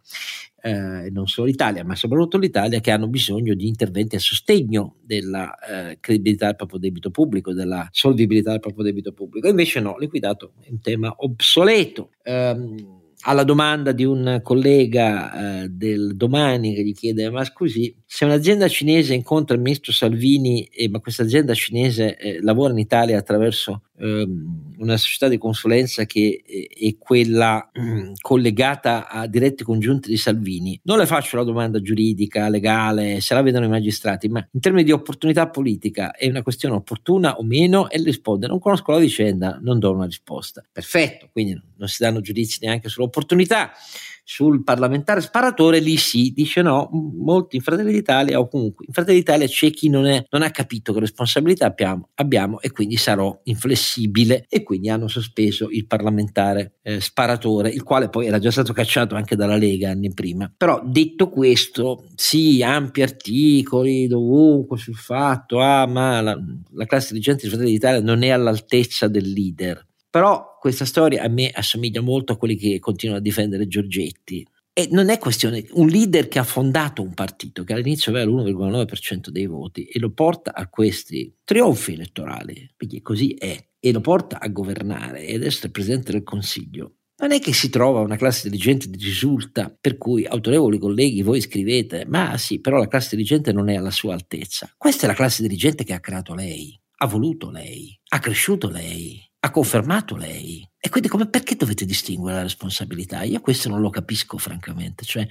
eh, non solo l'Italia, ma soprattutto l'Italia, che hanno bisogno di interventi a sostegno della eh, credibilità del proprio debito pubblico, della solvibilità del proprio debito pubblico. Invece no, liquidato è un tema obsoleto. Um, alla domanda di un collega eh, del domani che gli chiede ma scusi se un'azienda cinese incontra il ministro Salvini eh, ma questa azienda cinese eh, lavora in Italia attraverso una società di consulenza che è quella mm, collegata a diretti congiunti di Salvini. Non le faccio la domanda giuridica, legale se la vedono i magistrati ma in termini di opportunità politica è una questione opportuna o meno? E risponde non conosco la vicenda non do una risposta. Perfetto quindi non si danno giudizi neanche sulla opportunità sul parlamentare sparatore lì sì, dice no, molti in Fratelli d'Italia o comunque in Fratelli d'Italia c'è chi non, è, non ha capito che responsabilità abbiamo, abbiamo, e quindi sarò inflessibile e quindi hanno sospeso il parlamentare eh, sparatore, il quale poi era già stato cacciato anche dalla Lega anni prima. Però detto questo, sì, ampi articoli dovunque sul fatto, ah ma la, la classe dirigente di Fratelli d'Italia non è all'altezza del leader. Però questa storia a me assomiglia molto a quelli che continuano a difendere Giorgetti. E non è questione, un leader che ha fondato un partito che all'inizio aveva l'1,9% dei voti e lo porta a questi trionfi elettorali, perché così è, e lo porta a governare ed essere presidente del Consiglio. Non è che si trova una classe dirigente di risulta per cui autorevoli colleghi voi scrivete, ma sì, però la classe dirigente non è alla sua altezza. Questa è la classe dirigente che ha creato lei, ha voluto lei, ha cresciuto lei, ha confermato lei. E quindi come, perché dovete distinguere la responsabilità? Io questo non lo capisco francamente, cioè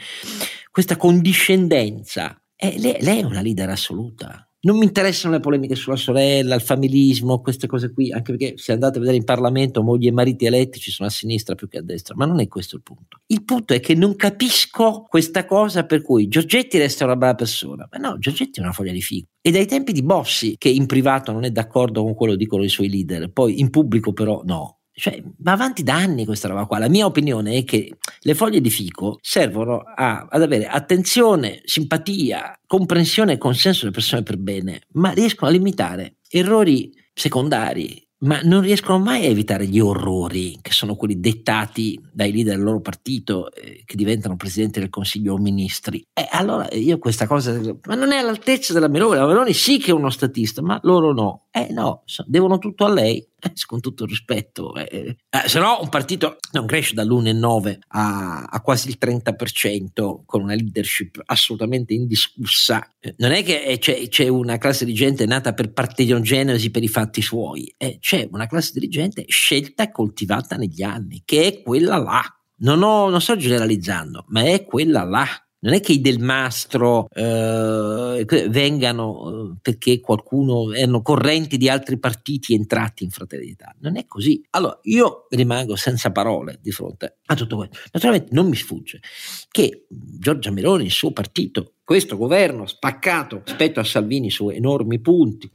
questa condiscendenza Eh, lei, lei è una leader assoluta. Non mi interessano le polemiche sulla sorella, il familismo, queste cose qui, anche perché se andate a vedere in Parlamento mogli e mariti eletti ci sono a sinistra più che a destra, ma non è questo il punto. Il punto è che non capisco questa cosa per cui Giorgetti resta una brava persona, ma no, Giorgetti è una foglia di figo. E dai tempi di Bossi, che in privato non è d'accordo con quello che dicono i suoi leader, poi in pubblico però no, cioè, va avanti da anni questa roba qua. La mia opinione è che le foglie di fico servono a, ad avere attenzione, simpatia, comprensione e consenso delle persone per bene, ma riescono a limitare errori secondari, ma non riescono mai a evitare gli orrori che sono quelli dettati dai leader del loro partito eh, che diventano presidenti del consiglio o ministri. E allora io questa cosa, ma non è all'altezza della Meloni, la Meloni sì che è uno statista, ma loro no. Eh no, devono tutto a lei, <laughs> con tutto il rispetto. Eh, eh, se no un partito non cresce dall'1,9 a, a quasi il 30% con una leadership assolutamente indiscussa. Eh, non è che eh, c'è, c'è, una classe dirigente nata per partenogenosi per i fatti suoi, eh, c'è una classe dirigente scelta e coltivata negli anni, che è quella là. Non, ho, non sto generalizzando, ma è quella là non è che i del mastro eh, vengano eh, perché qualcuno erano correnti di altri partiti entrati in d'Italia. Non è così. Allora, io rimango senza parole di fronte a tutto questo. Naturalmente non mi sfugge che Giorgia Meloni, il suo partito, questo governo spaccato rispetto a Salvini su enormi punti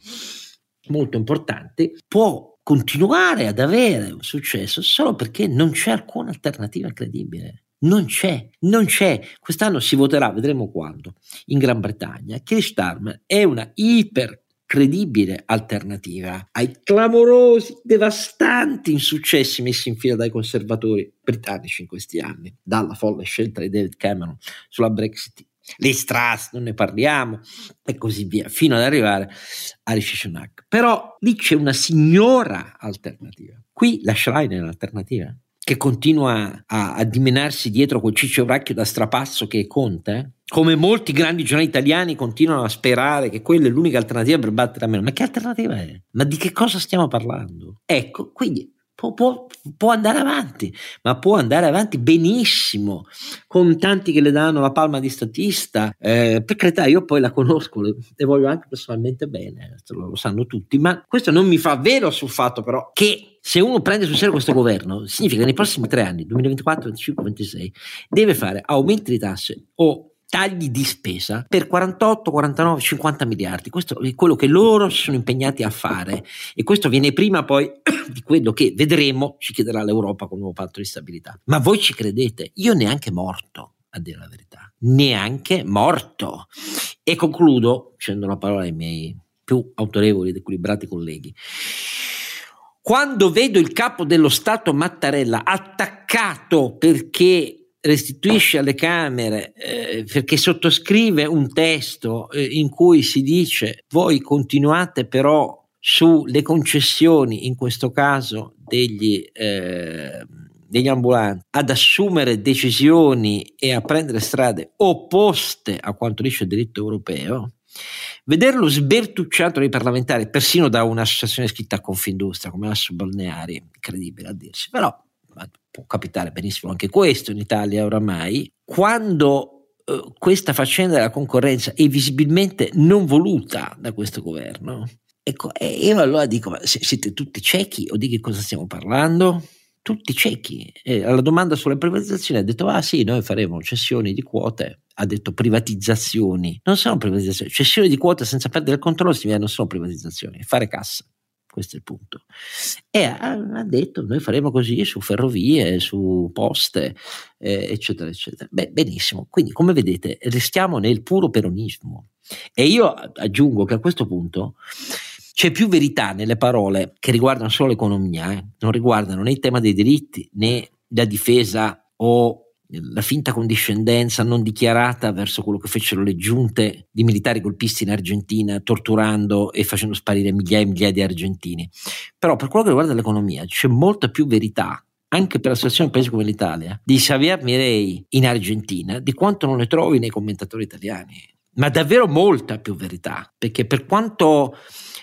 molto importanti, può continuare ad avere un successo solo perché non c'è alcuna alternativa credibile. Non c'è, non c'è. Quest'anno si voterà, vedremo quando, in Gran Bretagna. Keir Starmer è una iper credibile alternativa ai clamorosi, devastanti insuccessi messi in fila dai conservatori britannici in questi anni, dalla folle scelta di David Cameron sulla Brexit, le Strass, non ne parliamo, e così via, fino ad arrivare a Rishi Sunak. Però lì c'è una signora alternativa. Qui la Schlein è l'alternativa che continua a, a dimenarsi dietro quel ciccio bracchio da strapasso che è Conte, come molti grandi giornali italiani continuano a sperare che quella è l'unica alternativa per battere a meno. Ma che alternativa è? Ma di che cosa stiamo parlando? Ecco, quindi Può, può, può, andare avanti, ma può andare avanti benissimo, con tanti che le danno la palma di statista. Eh, per carità, io poi la conosco, le voglio anche personalmente bene, lo, lo, sanno tutti, ma questo non mi fa vero sul fatto però che se uno prende sul serio questo governo, significa che nei prossimi tre anni, 2024, 2025, 2026, deve fare aumenti di tasse o tagli di spesa per 48, 49, 50 miliardi. Questo è quello che loro si sono impegnati a fare e questo viene prima poi <clears throat> di quello che vedremo ci chiederà l'Europa con il nuovo patto di stabilità. Ma voi ci credete? Io neanche morto, a dire la verità, neanche morto. E concludo dicendo una parola ai miei più autorevoli ed equilibrati colleghi. Quando vedo il capo dello Stato Mattarella attaccato perché restituisce alle Camere eh, perché sottoscrive un testo eh, in cui si dice voi continuate però sulle concessioni, in questo caso degli, eh, degli ambulanti, ad assumere decisioni e a prendere strade opposte a quanto dice il diritto europeo, vederlo sbertucciato dai parlamentari, persino da un'associazione scritta a Confindustria come Asso Balneari, incredibile a dirsi, però può capitare benissimo anche questo in Italia oramai, quando eh, questa faccenda della concorrenza è visibilmente non voluta da questo governo, ecco, e io allora dico, ma siete tutti ciechi o di che cosa stiamo parlando? Tutti ciechi. E alla domanda sulle privatizzazioni ha detto, ah sì, noi faremo cessioni di quote, ha detto privatizzazioni, non sono privatizzazioni, cessioni di quote senza perdere il controllo significa non sono privatizzazioni, fare cassa questo è il punto. E ha, ha, detto noi faremo così su ferrovie, su poste, eh, eccetera, eccetera. Beh, benissimo, quindi come vedete restiamo nel puro peronismo. E io aggiungo che a questo punto c'è più verità nelle parole che riguardano solo l'economia, eh? non riguardano né il tema dei diritti né la difesa o la finta condiscendenza non dichiarata verso quello che fecero le giunte di militari colpisti in Argentina, torturando e facendo sparire migliaia e migliaia di argentini. Però per quello che riguarda l'economia c'è molta più verità anche per la situazione di un paese come l'Italia, di Xavier Mirei in Argentina, di quanto non ne trovi nei commentatori italiani. Ma davvero molta più verità, perché per quanto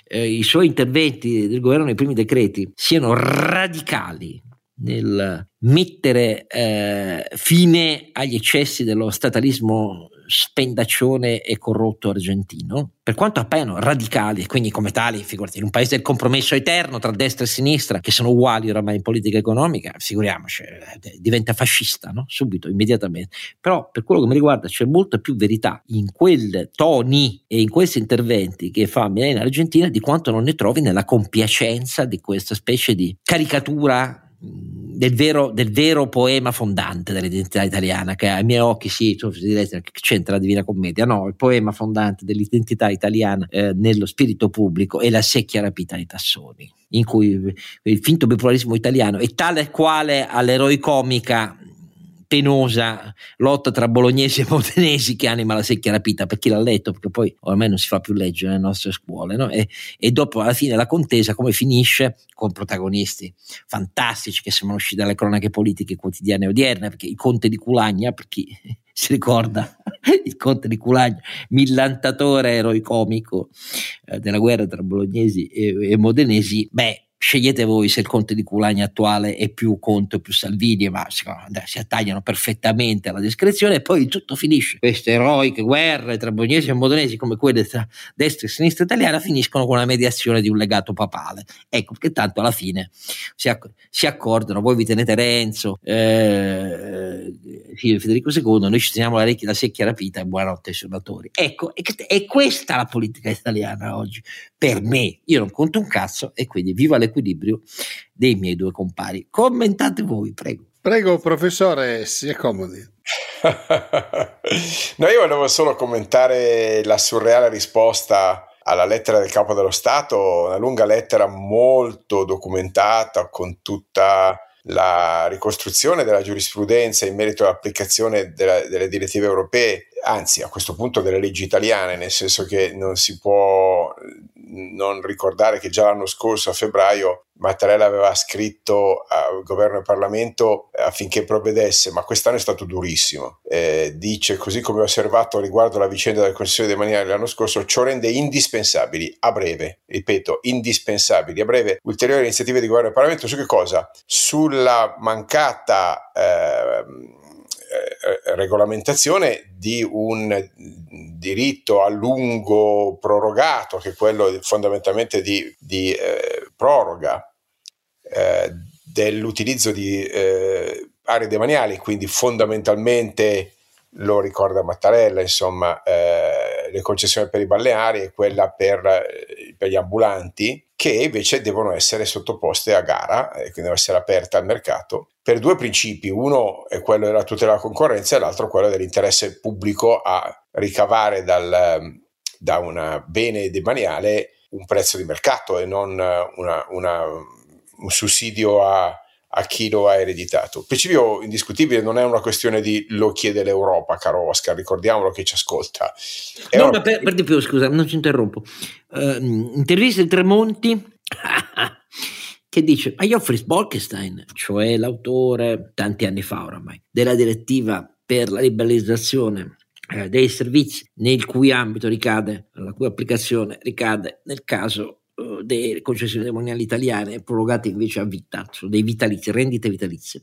eh, i suoi interventi del governo nei primi decreti siano radicali nel mettere eh, fine agli eccessi dello statalismo spendaccione e corrotto argentino, per quanto appaiano radicali e quindi come tali, figurati, in un paese del compromesso eterno tra destra e sinistra, che sono uguali oramai in politica economica, figuriamoci, eh, diventa fascista, no? subito, immediatamente. Però per quello che mi riguarda c'è molta più verità in quei toni e in questi interventi che fa Milena Argentina di quanto non ne trovi nella compiacenza di questa specie di caricatura del vero, del vero, poema fondante dell'identità italiana, che ai miei occhi sì, direte che c'entra la Divina Commedia, no, il poema fondante dell'identità italiana eh, nello spirito pubblico è la secchia rapita ai tassoni, in cui il finto bipolarismo italiano è tale quale all'eroicomica penosa lotta tra bolognesi e modenesi che anima la secchia rapita per chi l'ha letto perché poi ormai non si fa più leggere nelle nostre scuole no? e, e, dopo alla fine la contesa come finisce con protagonisti fantastici che sembrano usciti dalle cronache politiche quotidiane odierne perché il conte di Culagna per chi <laughs> si ricorda <laughs> il conte di Culagna millantatore eroicomico eh, della guerra tra bolognesi e, e modenesi beh scegliete voi se il conte di Culagna attuale è più Conte o più Salvini, ma si attagliano perfettamente alla descrizione e poi tutto finisce. Queste eroiche guerre tra Bognesi e Modonesi come quelle tra destra e sinistra italiana finiscono con la mediazione di un legato papale. Ecco, perché tanto alla fine si, acc- si accordano, voi vi tenete Renzo, eh, Federico II, noi ci teniamo la secchia rapita e buonanotte ai suonatori. Ecco, è, è questa la politica italiana oggi, per me. Io non conto un cazzo e quindi viva le l'equilibrio dei miei due compari. Commentate voi, prego. Prego, professore, si accomodi. <laughs> no, io volevo solo commentare la surreale risposta alla lettera del capo dello Stato, una lunga lettera molto documentata con tutta la ricostruzione della giurisprudenza in merito all'applicazione della, delle direttive europee, anzi a questo punto delle leggi italiane, nel senso che non si può non ricordare che già l'anno scorso a febbraio Mattarella aveva scritto al governo e Parlamento affinché provvedesse, ma quest'anno è stato durissimo. Eh, dice, così come ho osservato riguardo alla vicenda del Consiglio dei Manieri l'anno scorso, ciò rende indispensabili a breve, ripeto, indispensabili a breve, ulteriori iniziative di governo e Parlamento su che cosa? Sulla mancata... Eh, eh, regolamentazione di un diritto a lungo prorogato, che è quello fondamentalmente di, di eh, proroga eh, dell'utilizzo di eh, aree demaniali, quindi fondamentalmente lo ricorda Mattarella, insomma, eh, le concessioni per i balneari e quella per, eh, per, gli ambulanti, che invece devono essere sottoposte a gara e quindi devono essere aperte al mercato per due principi. Uno è quello della tutela della concorrenza e l'altro quello dell'interesse pubblico a ricavare dal, da un bene demaniale un prezzo di mercato e non una, una, un sussidio a a chi lo ha ereditato. Il principio indiscutibile non è una questione di lo chiede l'Europa, caro Oscar, ricordiamolo che ci ascolta. È no, una... ma per, per, di più, scusa, non ci interrompo. Uh, intervista di Tremonti <laughs> che dice, ma io Fritz Bolkestein, cioè l'autore, tanti anni fa oramai, della direttiva per la liberalizzazione eh, dei servizi nel cui ambito ricade, la cui applicazione ricade nel caso eh, delle concessioni demoniali italiane prorogate invece a vita, sono dei vitalizi, rendite vitalizie.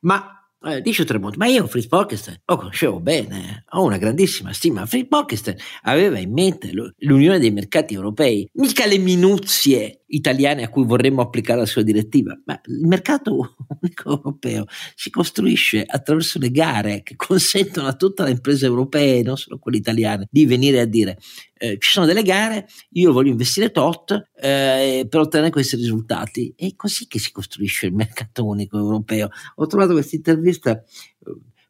Ma eh, dice Tremonti, ma io Fritz Bolkestein lo conoscevo bene, ho una grandissima stima. Fritz Bolkestein aveva in mente l'unione dei mercati europei, mica le minuzie italiane a cui vorremmo applicare la sua direttiva, ma il mercato <laughs> unico europeo si costruisce attraverso le gare che consentono a tutte le imprese europee, non solo quelle italiane, di venire a dire eh, ci sono delle gare, io voglio investire tot eh, per ottenere questi risultati. È così che si costruisce il mercato unico europeo. Ho trovato questa intervista eh,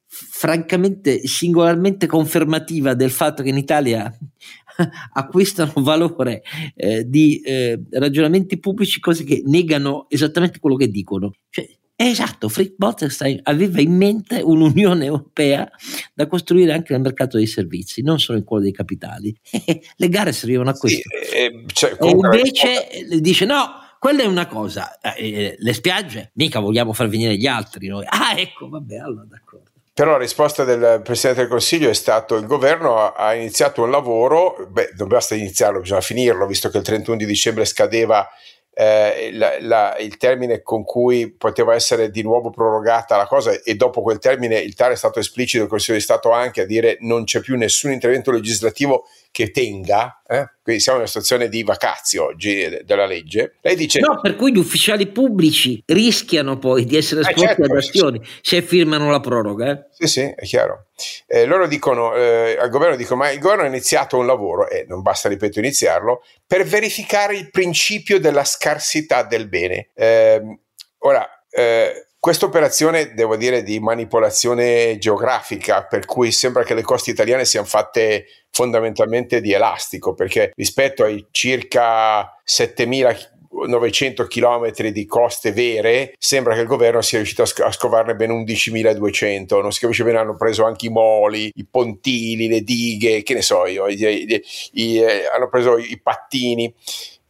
francamente singolarmente confermativa del fatto che in Italia <laughs> acquistano valore eh, di eh, ragionamenti pubblici, cose che negano esattamente quello che dicono. Cioè, esatto, Frick Boltenstein aveva in mente un'Unione Europea da costruire anche nel mercato dei servizi, non solo in quello dei capitali. <laughs> Le gare servivano a questo. Sì, eh, cioè, e invece risposta... dice no, quella è una cosa, eh, eh, le spiagge mica vogliamo far venire gli altri noi. Ah ecco, vabbè, allora d'accordo. Però la risposta del Presidente del Consiglio è stato il governo ha iniziato un lavoro, beh non basta iniziarlo, bisogna finirlo, visto che il 31 di dicembre scadeva eh, la, la, il termine con cui poteva essere di nuovo prorogata la cosa e dopo quel termine il TAR è stato esplicito, il Consiglio di Stato anche a dire non c'è più nessun intervento legislativo che tenga, eh? quindi siamo in una situazione di vacazio oggi della legge. Lei dice: No, per cui gli ufficiali pubblici rischiano poi di essere esposti eh certo, ad azioni sì. se firmano la proroga. Eh? Sì, sì, è chiaro. Eh, loro dicono eh, al governo: dicono, Ma il governo ha iniziato un lavoro, e non basta, ripeto, iniziarlo, per verificare il principio della scarsità del bene. Ehm, ora, eh, questa operazione, devo dire, di manipolazione geografica, per cui sembra che le coste italiane siano fatte fondamentalmente di elastico, perché rispetto ai circa 7900 km di coste vere, sembra che il governo sia riuscito a, scovarne ben 11.200. Non si capisce bene, hanno preso anche i moli, i pontili, le dighe, che ne so io, i, i, i, eh, hanno preso i pattini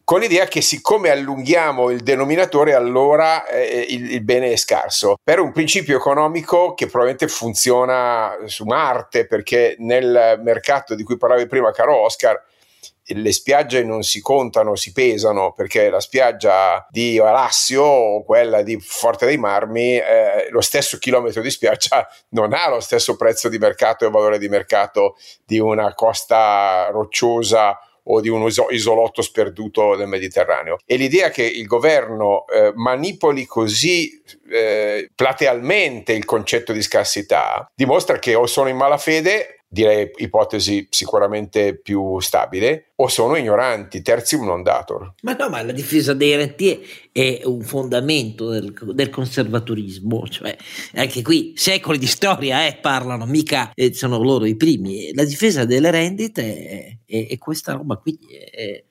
con l'idea che siccome allunghiamo il denominatore allora eh, il, il, bene è scarso, per un principio economico che probabilmente funziona su Marte, perché nel mercato di cui parlavi prima, caro Oscar, le spiagge non si contano, si pesano, perché la spiaggia di Alassio o quella di Forte dei Marmi, eh, lo stesso chilometro di spiaggia <laughs> non ha lo stesso prezzo di mercato e valore di mercato di una costa rocciosa o di un isolotto sperduto del Mediterraneo. E l'idea che il governo eh, manipoli così eh, platealmente il concetto di scarsità dimostra che o sono in malafede direi ipotesi sicuramente più stabile, o sono ignoranti, terzium non dator. Ma no, ma la difesa dei rentieri è un fondamento del, del, conservatorismo, cioè anche qui secoli di storia eh, parlano, mica eh, sono loro i primi. La difesa delle rendite è, è, è questa roba qui. È,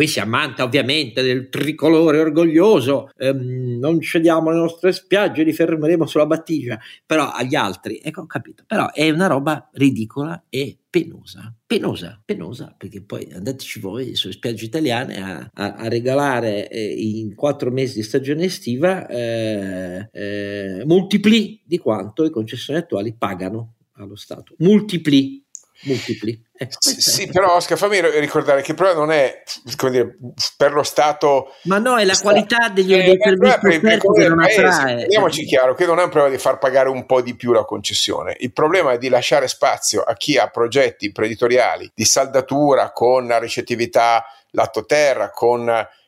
qui si ammanta ovviamente del tricolore orgoglioso, ehm, non cediamo le nostre spiagge, li fermeremo sulla battigia, però agli altri, ecco, ho capito, però è una roba ridicola e penosa, penosa, penosa, perché poi andateci voi sulle spiagge italiane a, a, a regalare eh, in quattro mesi di stagione estiva eh, eh, multipli di quanto i concessioni attuali pagano allo Stato, multipli multipli. Ecco, <laughs> sì, sì, però Oscar, fammi ricordare che il problema non è dire, per lo Stato. Ma no, è la sta, qualità degli, eh, servizi per, che non attrae. Parliamoci chiaro che non è un problema di far pagare un po' di più la concessione. Il problema è di lasciare spazio a chi ha progetti imprenditoriali di saldatura con la ricettività lato terra, con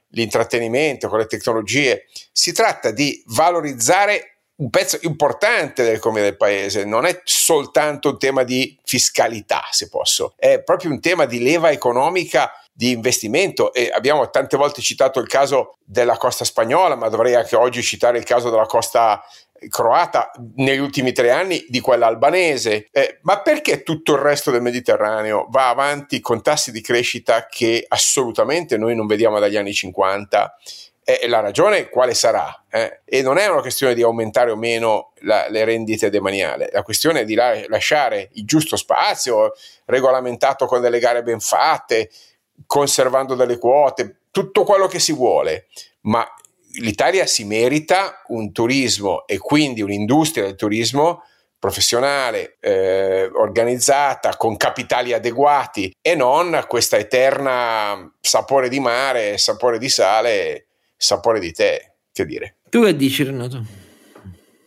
l'intrattenimento, con le tecnologie. Si tratta di valorizzare un pezzo importante dell'economia del paese, non è soltanto un tema di fiscalità, se posso, è proprio un tema di leva economica di investimento e abbiamo tante volte citato il caso della costa spagnola, ma dovrei anche oggi citare il caso della costa croata negli ultimi tre anni di quella albanese. Eh, ma perché tutto il resto del Mediterraneo va avanti con tassi di crescita che assolutamente noi non vediamo dagli anni 50 e la ragione quale sarà? Eh? E non è una questione di aumentare o meno la, le rendite demaniali, la questione è di la, lasciare il giusto spazio, regolamentato con delle gare ben fatte, conservando delle quote, tutto quello che si vuole, ma l'Italia si merita un turismo e quindi un'industria del turismo professionale, eh, organizzata, con capitali adeguati e non questa eterna sapore di mare, sapore di sale sapore di te, che dire. Tu che dici Renato?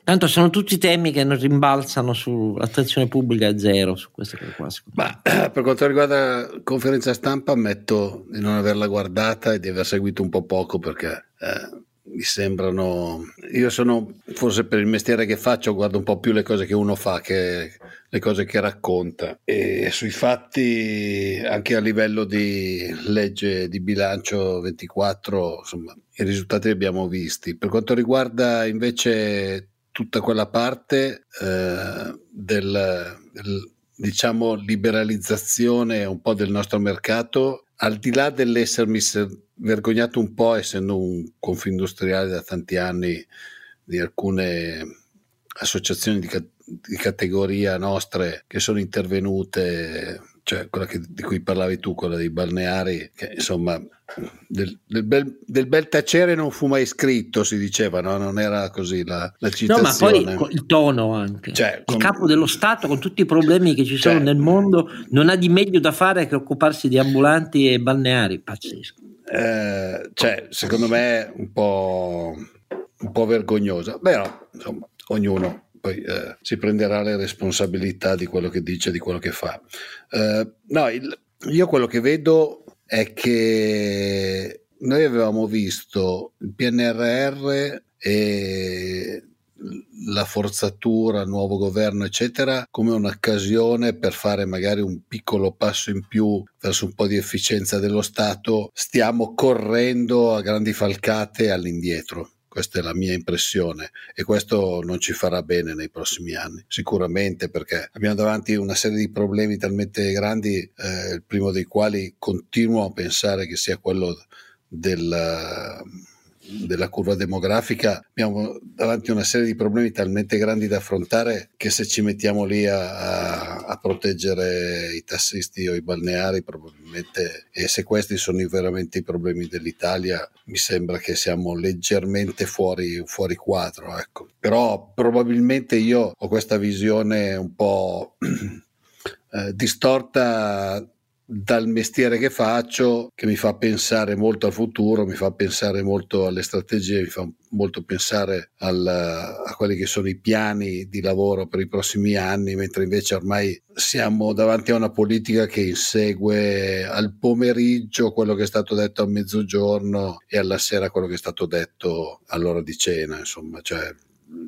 Tanto sono tutti temi che non rimbalzano sull'attenzione pubblica a zero su queste cose qua. Ma <clears throat> per quanto riguarda la conferenza stampa ammetto di non averla guardata e di aver seguito un po' poco perché eh, mi sembrano io sono forse per il mestiere che faccio guardo un po' più le cose che uno fa che le cose che racconta e sui fatti anche a livello di legge di bilancio 24 insomma i risultati li abbiamo visti. Per quanto riguarda invece tutta quella parte eh, del, del diciamo liberalizzazione un po' del nostro mercato al di là dell'essermi vergognato un po', essendo un confindustriale da tanti anni di alcune associazioni di, di categoria nostre che sono intervenute cioè quella che, di cui parlavi tu, quella dei balneari, che insomma del, del, bel, del, bel, tacere non fu mai scritto, si diceva, no? non era così la, la citazione. No, ma poi il tono anche. Cioè, il con... capo dello Stato, con tutti i problemi che ci sono cioè, nel mondo, non ha di meglio da fare che occuparsi di ambulanti e balneari, pazzesco. eh, cioè, secondo me un po', un po' vergognosa, però insomma, ognuno poi eh, si prenderà le responsabilità di quello che dice, di quello che fa. Eh, no, il, io quello che vedo è che noi avevamo visto il PNRR e la forzatura, nuovo governo, eccetera, come un'occasione per fare magari un piccolo passo in più verso un po' di efficienza dello Stato. Stiamo correndo a grandi falcate all'indietro. Questa è la mia impressione e questo non ci farà bene nei prossimi anni, sicuramente perché abbiamo davanti una serie di problemi talmente grandi, eh, il primo dei quali continuo a pensare che sia quello del della curva demografica abbiamo davanti una serie di problemi talmente grandi da affrontare che se ci mettiamo lì a, a proteggere i tassisti o i balneari probabilmente e se questi sono veramente i problemi dell'Italia mi sembra che siamo leggermente fuori, fuori quadro ecco. però probabilmente io ho questa visione un po' <clears throat> eh, distorta dal mestiere che faccio che mi fa pensare molto al futuro, mi fa pensare molto alle strategie, mi fa molto pensare al, a quelli che sono i piani di lavoro per i prossimi anni, mentre invece ormai siamo davanti a una politica che insegue al pomeriggio quello che è stato detto a mezzogiorno e alla sera quello che è stato detto all'ora di cena, insomma, cioè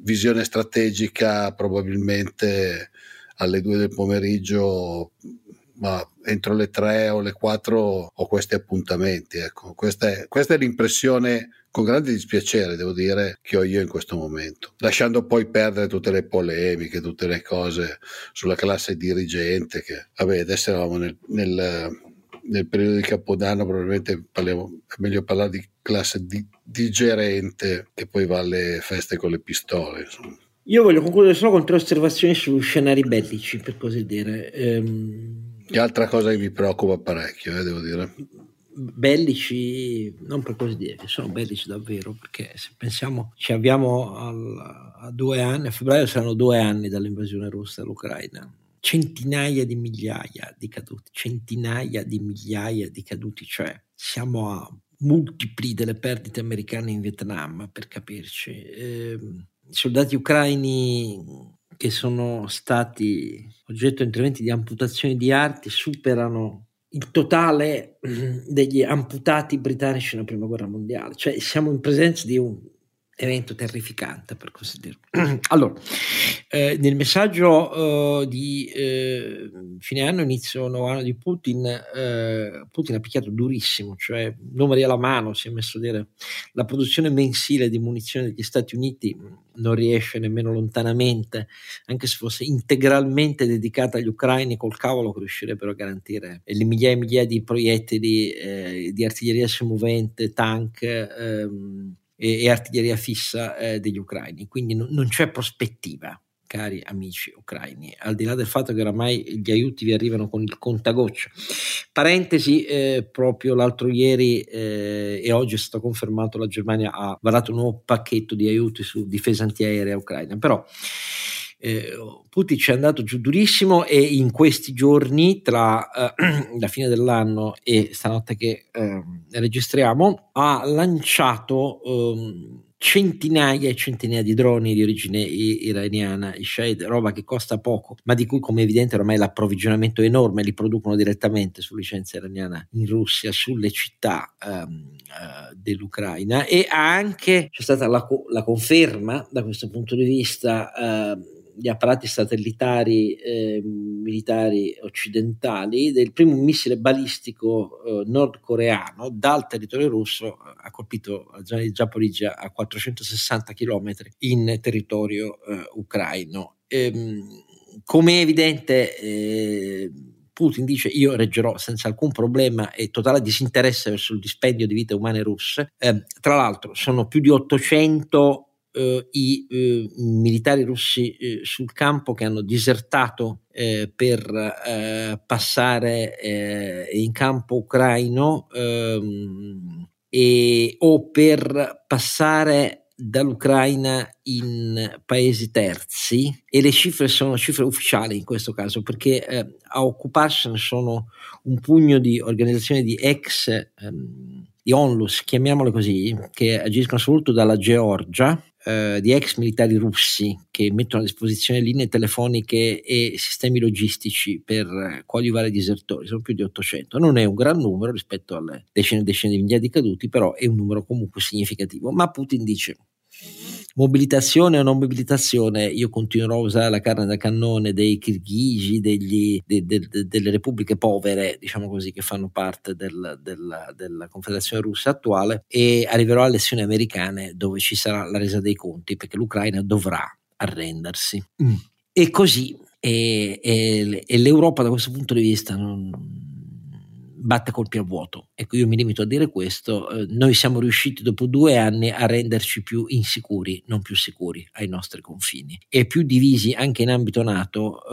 visione strategica probabilmente alle due del pomeriggio ma entro le tre o le quattro ho questi appuntamenti. Ecco. Questa, è, questa è l'impressione con grande dispiacere, devo dire, che ho io in questo momento, lasciando poi perdere tutte le polemiche, tutte le cose sulla classe dirigente, che vabbè, adesso eravamo nel, nel, nel periodo di Capodanno, probabilmente parliamo, è meglio parlare di classe di, digerente che poi va alle feste con le pistole. Insomma. Io voglio concludere solo con tre osservazioni sugli scenari bellici, per così dire. Ehm che altra cosa che mi preoccupa parecchio, eh, devo dire. Bellici, non per così dire, sono bellici davvero, perché se pensiamo, ci abbiamo al, a due anni, a febbraio saranno due anni dall'invasione russa all'Ucraina, centinaia di migliaia di caduti, centinaia di migliaia di caduti, cioè siamo a multipli delle perdite americane in Vietnam, per capirci. Eh, I soldati ucraini che sono stati oggetto di interventi di amputazione di arti superano il totale degli amputati britannici nella prima guerra mondiale, cioè siamo in presenza di un evento terrificante per così dire. <clears throat> allora, eh, nel messaggio eh, di eh, fine anno, inizio nuovo anno di Putin, eh, Putin ha picchiato durissimo, cioè numeri alla mano, si è messo a dire la produzione mensile di munizioni degli Stati Uniti non riesce nemmeno lontanamente, anche se fosse integralmente dedicata agli ucraini, col cavolo che riuscirebbero a garantire le migliaia e migliaia di proiettili eh, di artiglieria semovente, tank, ehm, e, e artiglieria fissa eh, degli ucraini, quindi no, non c'è prospettiva cari amici ucraini, al di là del fatto che oramai gli aiuti vi arrivano con il contagoccio. Parentesi, eh, proprio l'altro ieri eh, e oggi è stato confermato la Germania ha varato un nuovo pacchetto di aiuti su difesa antiaerea ucraina, però eh, Putin ci è andato giù durissimo e in questi giorni tra eh, <clears throat> la fine dell'anno e stanotte che eh, registriamo ha lanciato ehm, centinaia e centinaia di droni di origine iraniana, i Shahid, roba che costa poco, ma di cui come evidente ormai l'approvvigionamento è enorme, li producono direttamente su licenza iraniana in Russia, sulle città um, dell'Ucraina. E anche c'è stata la, la, conferma da questo punto di vista uh, gli apparati satellitari eh, militari occidentali del primo missile balistico eh, nordcoreano dal territorio russo ha colpito la zona di Zaporizhia a 460 km in territorio eh, ucraino. Ehm, come è evidente eh, Putin dice io reggerò senza alcun problema e totale disinteresse verso il dispendio di vite umane russe. Eh, tra l'altro sono più di 800 eh, i eh, militari russi eh, sul campo che hanno disertato eh, per eh, passare eh, in campo ucraino ehm, e, o per passare dall'Ucraina in paesi terzi. E le cifre sono cifre ufficiali in questo caso perché a occuparsene sono un pugno di organizzazioni di ex ehm, di onlus, chiamiamole così, che agiscono soprattutto dalla Georgia, eh, di ex militari russi che mettono a disposizione linee telefoniche e sistemi logistici per coadiuvare i disertori, sono più di 800. Non è un gran numero rispetto alle decine e decine di migliaia di caduti, però è un numero comunque significativo. Ma Putin dice mobilitazione o non mobilitazione, io continuerò a usare la carne da cannone dei kirghisi, degli, de, de, de, delle repubbliche povere, diciamo così, che fanno parte del, del, della Confederazione russa attuale e arriverò alle elezioni americane dove ci sarà la resa dei conti perché l'Ucraina dovrà arrendersi. Mm. E così, e, e, e, l'Europa da questo punto di vista non, batte colpi a vuoto. Ecco, io mi limito a dire questo. Eh, noi siamo riusciti dopo due anni a renderci più insicuri, non più sicuri ai nostri confini e più divisi anche in ambito NATO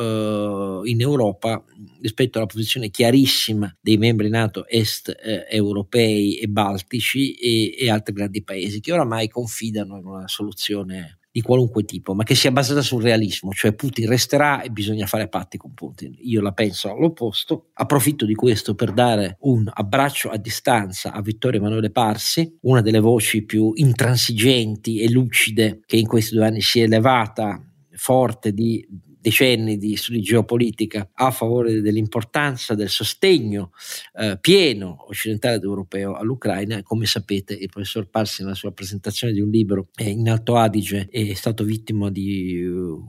eh, in Europa rispetto alla posizione chiarissima dei membri NATO est eh, europei e baltici e, e altri grandi paesi che oramai confidano in una soluzione di qualunque tipo, ma che sia basata sul realismo, cioè Putin resterà e bisogna fare patti con Putin. Io la penso all'opposto. Approfitto di questo per dare un abbraccio a distanza a Vittorio Emanuele Parsi, una delle voci più intransigenti e lucide che in questi due anni si è elevata forte di decenni di studi di geopolitica a favore dell'importanza del sostegno eh, pieno occidentale ed europeo all'Ucraina. Come sapete, il professor Parsi, nella sua presentazione di un libro eh, in Alto Adige, è stato vittima di uh,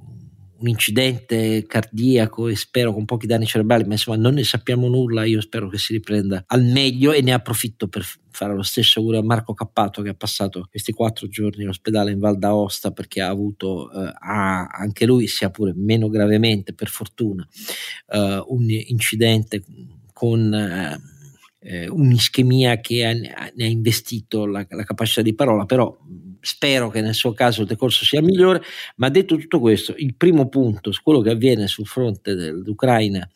un incidente cardiaco e spero con pochi danni cerebrali, ma insomma non ne sappiamo nulla, io spero che si riprenda al meglio e ne approfitto per fare lo stesso auguro a Marco Cappato che ha passato questi quattro giorni in ospedale in Val d'Aosta perché ha avuto eh, ha, anche lui, sia pure meno gravemente per fortuna, eh, un incidente con... Eh, eh, un'ischemia che ha, ne ha investito la, la, capacità di parola, però spero che nel suo caso il decorso sia migliore, ma detto tutto questo, il primo punto su quello che avviene sul fronte dell'Ucraina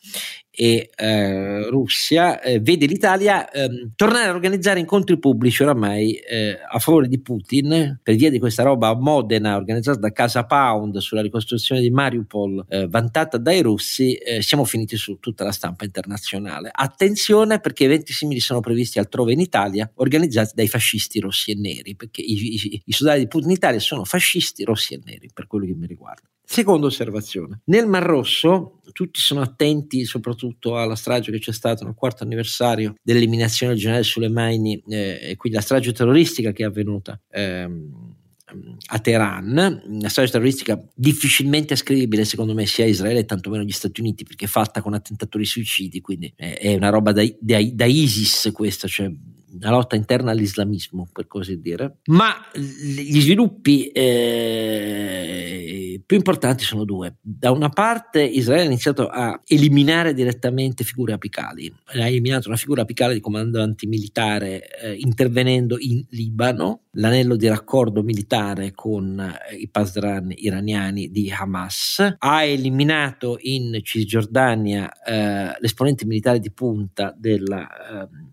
e eh, Russia, eh, vede l'Italia eh, tornare a organizzare incontri pubblici oramai eh, a favore di Putin per via di questa roba a Modena organizzata da Casa Pound sulla ricostruzione di Mariupol eh, vantata dai russi, eh, siamo finiti su tutta la stampa internazionale. Attenzione perché eventi simili sono previsti altrove in Italia organizzati dai fascisti rossi e neri perché i, i, i soldati di Putin in Italia sono fascisti rossi e neri per quello che mi riguarda. Seconda osservazione, nel Mar Rosso tutti sono attenti soprattutto alla strage che c'è stata nel quarto anniversario dell'eliminazione del generale Soleimani eh, e quindi la strage terroristica che è avvenuta ehm, a Teheran, una strage terroristica difficilmente ascrivibile secondo me sia a Israele tantomeno agli Stati Uniti perché è fatta con attentatori suicidi, quindi è una roba da, da, da ISIS questa, cioè una lotta interna all'islamismo, per così dire. Ma gli sviluppi eh, più importanti sono due. Da una parte Israele ha iniziato a eliminare direttamente figure apicali, ha eliminato una figura apicale di comandante militare eh, intervenendo in Libano, l'anello di raccordo militare con eh, i pasdran iraniani di Hamas, ha eliminato in Cisgiordania eh, l'esponente militare di punta della ehm,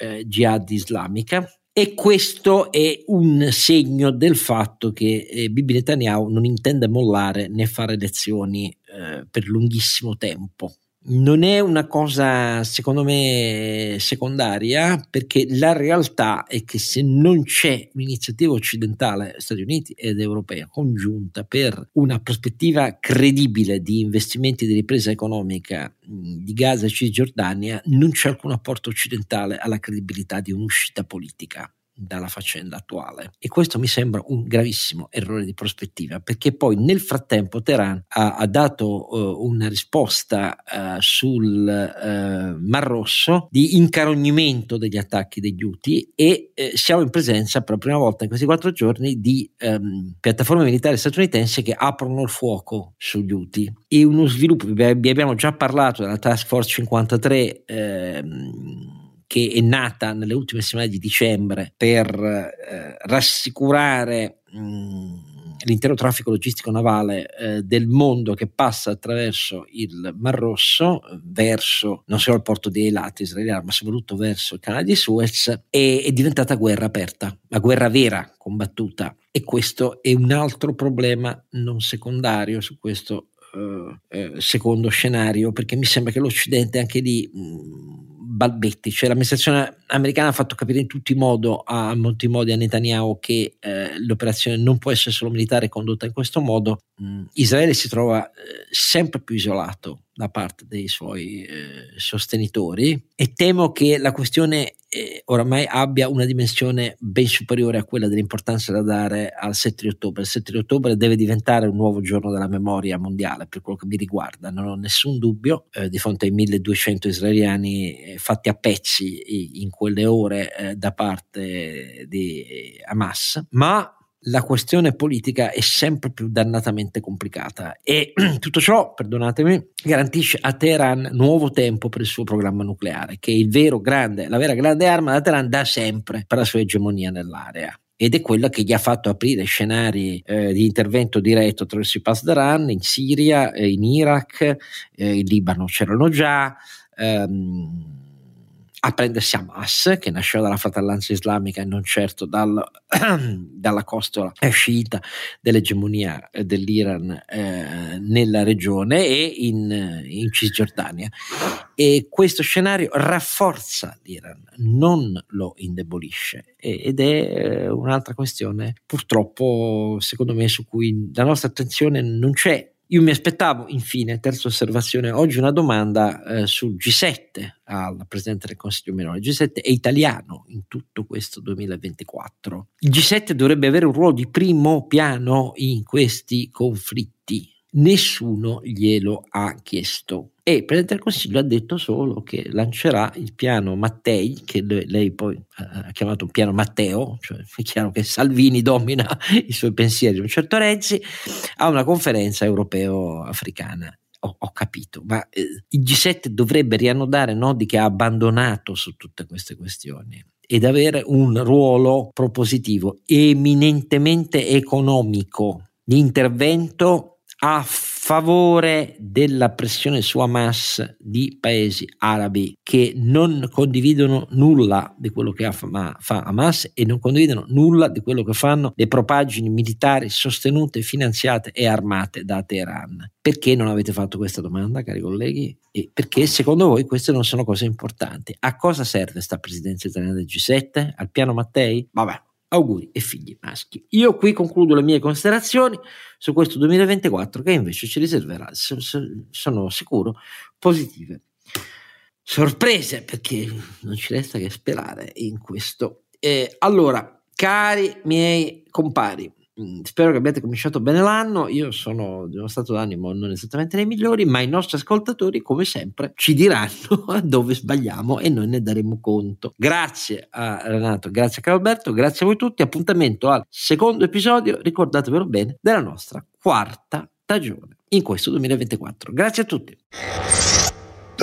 eh, jihad islamica e questo è un segno del fatto che eh, Bibi Netanyahu non intende mollare né fare lezioni eh, per lunghissimo tempo non è una cosa secondo me secondaria perché la realtà è che se non c'è un'iniziativa occidentale, Stati Uniti ed europea congiunta per una prospettiva credibile di investimenti di ripresa economica di Gaza e Cisgiordania, non c'è alcun apporto occidentale alla credibilità di un'uscita politica dalla faccenda attuale. E questo mi sembra un gravissimo errore di prospettiva, perché poi nel frattempo Teheran ha, ha dato uh, una risposta uh, sul uh, Mar Rosso di incarognimento degli attacchi degli Houthi e siamo in presenza per la prima volta in questi quattro giorni di um, piattaforme militari statunitensi che aprono il fuoco sugli Houthi. E uno sviluppo, vi abbiamo già parlato della Task Force 53. Ehm, che è nata nelle ultime settimane di dicembre per eh, rassicurare mh, l'intero traffico logistico navale eh, del mondo che passa attraverso il Mar Rosso verso non solo il porto di Eilat israeliano ma soprattutto verso il canale di Suez è, è diventata guerra aperta, la guerra vera combattuta. E questo è un altro problema non secondario su questo eh, eh, secondo scenario perché mi sembra che l'Occidente anche lì balbetti, cioè l'amministrazione americana ha fatto capire in tutti i modi a molti modi a Netanyahu che eh, l'operazione non può essere solo militare condotta in questo modo. Mm, Israele si trova eh, sempre più isolato da parte dei suoi eh, sostenitori e temo che la questione eh, oramai abbia una dimensione ben superiore a quella dell'importanza da dare al 7 di ottobre. Il 7 di ottobre deve diventare un nuovo giorno della memoria mondiale per quello che mi riguarda, non ho nessun dubbio eh, di fronte ai 1200 israeliani eh, fatti a pezzi in quelle ore eh, da parte di Hamas, ma la questione politica è sempre più dannatamente complicata e <clears throat> tutto ciò, perdonatemi, garantisce a Teheran nuovo tempo per il suo programma nucleare, che è grande, la vera grande arma da Teheran da sempre per la sua egemonia nell'area ed è quella che gli ha fatto aprire scenari eh, di intervento diretto attraverso i Pasdaran in Siria, eh, in Iraq, eh, in Libano c'erano già. Ehm, prendersi Hamas, che nasceva dalla fratellanza islamica e non certo dal, <clears throat> dalla costola sciita dell'egemonia eh, dell'Iran eh, nella regione e in, in, Cisgiordania. E questo scenario rafforza l'Iran, non lo indebolisce ed è eh, un'altra questione purtroppo secondo me su cui la nostra attenzione non c'è io mi aspettavo, infine, terza osservazione, oggi una domanda eh, sul G7 al Presidente del Consiglio Meloni. Il G7 è italiano in tutto questo 2024. Il G7 dovrebbe avere un ruolo di primo piano in questi conflitti. Nessuno glielo ha chiesto. E il Presidente del Consiglio ha detto solo che lancerà il piano Mattei, che lei poi ha chiamato piano Matteo, cioè è chiaro che Salvini domina <laughs> i suoi pensieri, un certo Renzi, a una conferenza europeo-africana. Ho, ho, capito, ma eh, il G7 dovrebbe riannodare nodi che ha abbandonato su tutte queste questioni ed avere un ruolo propositivo eminentemente economico di intervento a favore della pressione su Hamas di paesi arabi che non condividono nulla di quello che fa Hamas e non condividono nulla di quello che fanno le propaggini militari sostenute, finanziate e armate da Teheran. Perché non avete fatto questa domanda, cari colleghi? E perché secondo voi queste non sono cose importanti? A cosa serve questa presidenza italiana del G7? Al piano Mattei? Vabbè, auguri e figli maschi. Io qui concludo le mie considerazioni su questo 2024 che invece ci riserverà, sono sicuro, positive sorprese perché non ci resta che sperare in questo. Eh, allora, cari miei compari, spero che abbiate cominciato bene l'anno. Io sono di uno stato d'animo non esattamente nei migliori, ma i nostri ascoltatori, come sempre, ci diranno <laughs> dove sbagliamo e noi ne daremo conto. Grazie a Renato, grazie a Carlo grazie a voi tutti. Appuntamento al secondo episodio, ricordatevelo bene, della nostra quarta stagione in questo 2024. Grazie a tutti.